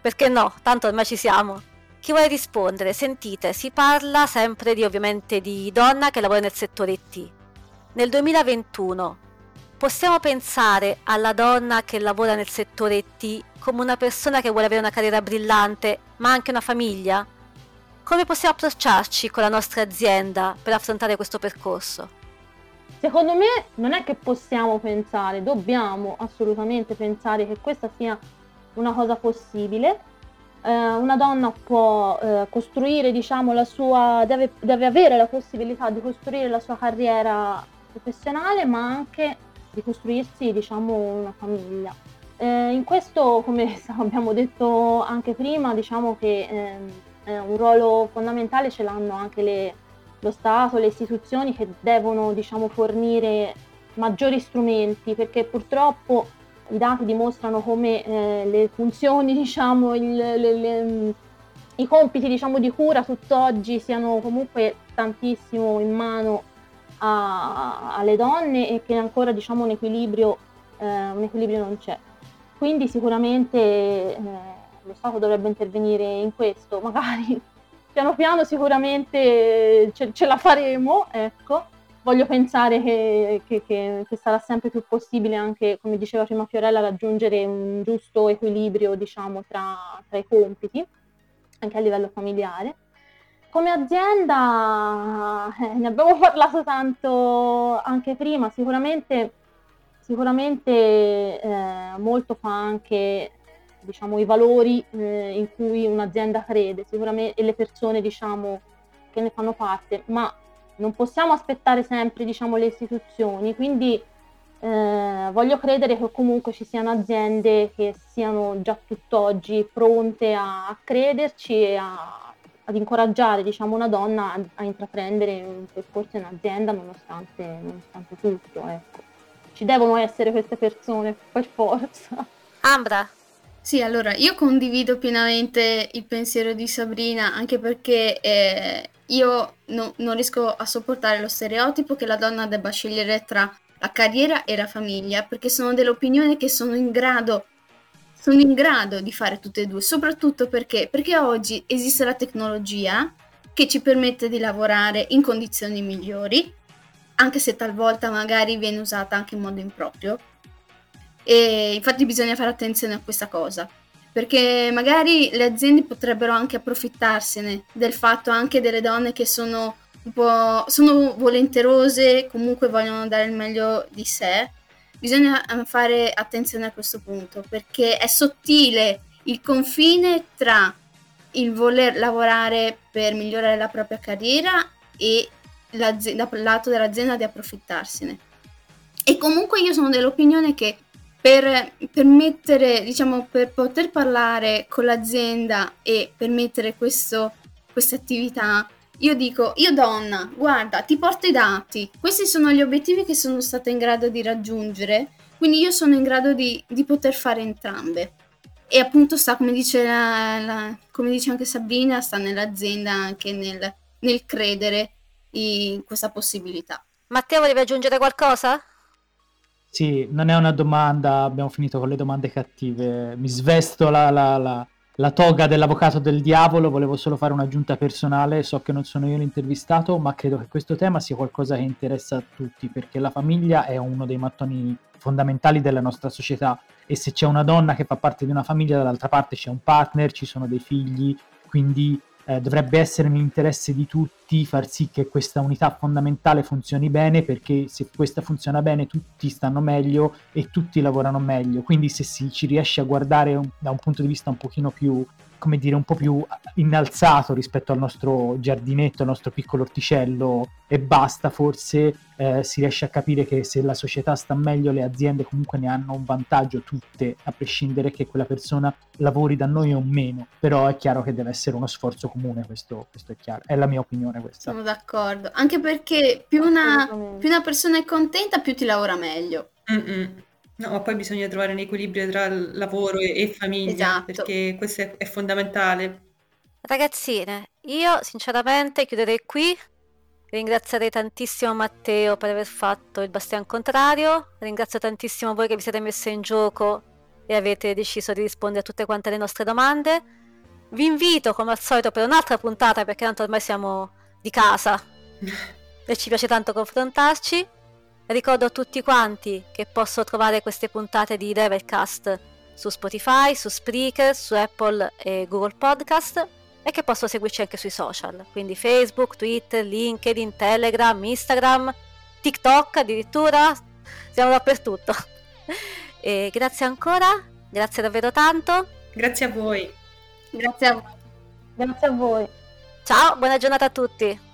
Speaker 1: Perché no? Tanto ormai ci siamo. Chi vuole rispondere? Sentite, si parla sempre di ovviamente di donna che lavora nel settore IT. Nel 2021 possiamo pensare alla donna che lavora nel settore IT come una persona che vuole avere una carriera brillante, ma anche una famiglia? Come possiamo approcciarci con la nostra azienda per affrontare questo percorso?
Speaker 5: Secondo me non è che possiamo pensare, dobbiamo assolutamente pensare che questa sia una cosa possibile eh, una donna può eh, costruire, diciamo, la sua, deve, deve avere la possibilità di costruire la sua carriera professionale, ma anche di costruirsi, diciamo, una famiglia. Eh, in questo, come <laughs> abbiamo detto anche prima, diciamo che ehm, eh, un ruolo fondamentale ce l'hanno anche le, lo Stato, le istituzioni che devono, diciamo, fornire maggiori strumenti, perché purtroppo i dati dimostrano come eh, le funzioni, <laughs> diciamo, il, le, le, i compiti diciamo, di cura tutt'oggi siano comunque tantissimo in mano a, alle donne e che ancora diciamo, un, equilibrio, eh, un equilibrio non c'è. Quindi sicuramente eh, lo Stato dovrebbe intervenire in questo, <laughs> magari piano piano sicuramente ce, ce la faremo, ecco voglio pensare che, che, che, che, sarà sempre più possibile anche, come diceva prima Fiorella, raggiungere un giusto equilibrio, diciamo, tra, tra i compiti, anche a livello familiare. Come azienda eh, ne abbiamo parlato tanto anche prima, sicuramente, sicuramente eh, molto fa anche diciamo, i valori eh, in cui un'azienda crede sicuramente, e le persone diciamo, che ne fanno parte, ma non possiamo aspettare sempre diciamo, le istituzioni, quindi eh, voglio credere che comunque ci siano aziende che siano già tutt'oggi pronte a, crederci e a, ad incoraggiare diciamo, una donna a, a, intraprendere un percorso in azienda nonostante, nonostante tutto. Ecco. Ci devono essere queste persone, per forza.
Speaker 1: Ambra.
Speaker 4: Sì, allora io condivido pienamente il pensiero di Sabrina, anche perché eh, io no, non riesco a sopportare lo stereotipo che la donna debba scegliere tra la carriera e la famiglia, perché sono dell'opinione che sono in grado, sono in grado di fare tutte e due, soprattutto perché, perché oggi esiste la tecnologia che ci permette di lavorare in condizioni migliori, anche se talvolta magari viene usata anche in modo improprio. E infatti bisogna fare attenzione a questa cosa perché magari le aziende potrebbero anche approfittarsene del fatto anche delle donne che sono un po' sono volenterose, comunque vogliono dare il meglio di sé. Bisogna eh, fare attenzione a questo punto perché è sottile il confine tra il voler lavorare per migliorare la propria carriera e dal lato dell'azienda di approfittarsene. E comunque io sono dell'opinione che per permettere, diciamo, per poter parlare con l'azienda e permettere questa attività, io dico, io donna, guarda, ti porto i dati, questi sono gli obiettivi che sono stata in grado di raggiungere, quindi io sono in grado di, di poter fare entrambe. E appunto sta, come dice, la, la, come dice anche Sabrina, sta nell'azienda anche nel nel credere in questa possibilità.
Speaker 1: Matteo, volevi aggiungere qualcosa?
Speaker 3: Sì, non è una domanda, abbiamo finito con le domande cattive. Mi svesto la, la, la, la toga dell'avvocato del diavolo, volevo solo fare un'aggiunta personale, so che non sono io l'intervistato, ma credo che questo tema sia qualcosa che interessa a tutti, perché la famiglia è uno dei mattoni fondamentali della nostra società. E se c'è una donna che fa parte di una famiglia, dall'altra parte c'è un partner, ci sono dei figli, quindi eh, dovrebbe essere nell'interesse di tutti far sì che questa unità fondamentale funzioni bene perché se questa funziona bene tutti stanno meglio e tutti lavorano meglio. Quindi se si ci riesce a guardare un, da un punto di vista un pochino più come dire, un po' più innalzato rispetto al nostro giardinetto, al nostro piccolo orticello e basta, forse eh, si riesce a capire che se la società sta meglio, le aziende comunque ne hanno un vantaggio tutte, a prescindere che quella persona lavori da noi o meno. Però è chiaro che deve essere uno sforzo comune, questo, questo è chiaro. È la mia opinione questa.
Speaker 4: Sono d'accordo, anche perché più una, più una persona è contenta, più ti lavora meglio.
Speaker 2: Mm-mm. No, ma poi bisogna trovare un equilibrio tra lavoro e, e famiglia,
Speaker 4: Esatto.
Speaker 2: perché questo è, è fondamentale.
Speaker 1: Ragazzine, io sinceramente chiuderei qui. Ringrazierei tantissimo Matteo per aver fatto il bastian contrario. Ringrazio tantissimo voi che vi siete messi in gioco e avete deciso di rispondere a tutte quante le nostre domande. Vi invito, come al solito, per un'altra puntata, perché tanto ormai siamo di casa <laughs> e ci piace tanto confrontarci. Ricordo a tutti quanti che posso trovare queste puntate di Revelcast su Spotify, su Spreaker, su Apple e Google Podcast e che posso seguirci anche sui social, quindi Facebook, Twitter, LinkedIn, Telegram, Instagram, TikTok addirittura, siamo dappertutto. <laughs> E grazie ancora, grazie davvero tanto.
Speaker 2: Grazie a voi.
Speaker 4: Grazie a voi.
Speaker 5: Grazie a voi.
Speaker 1: Ciao, buona giornata a tutti.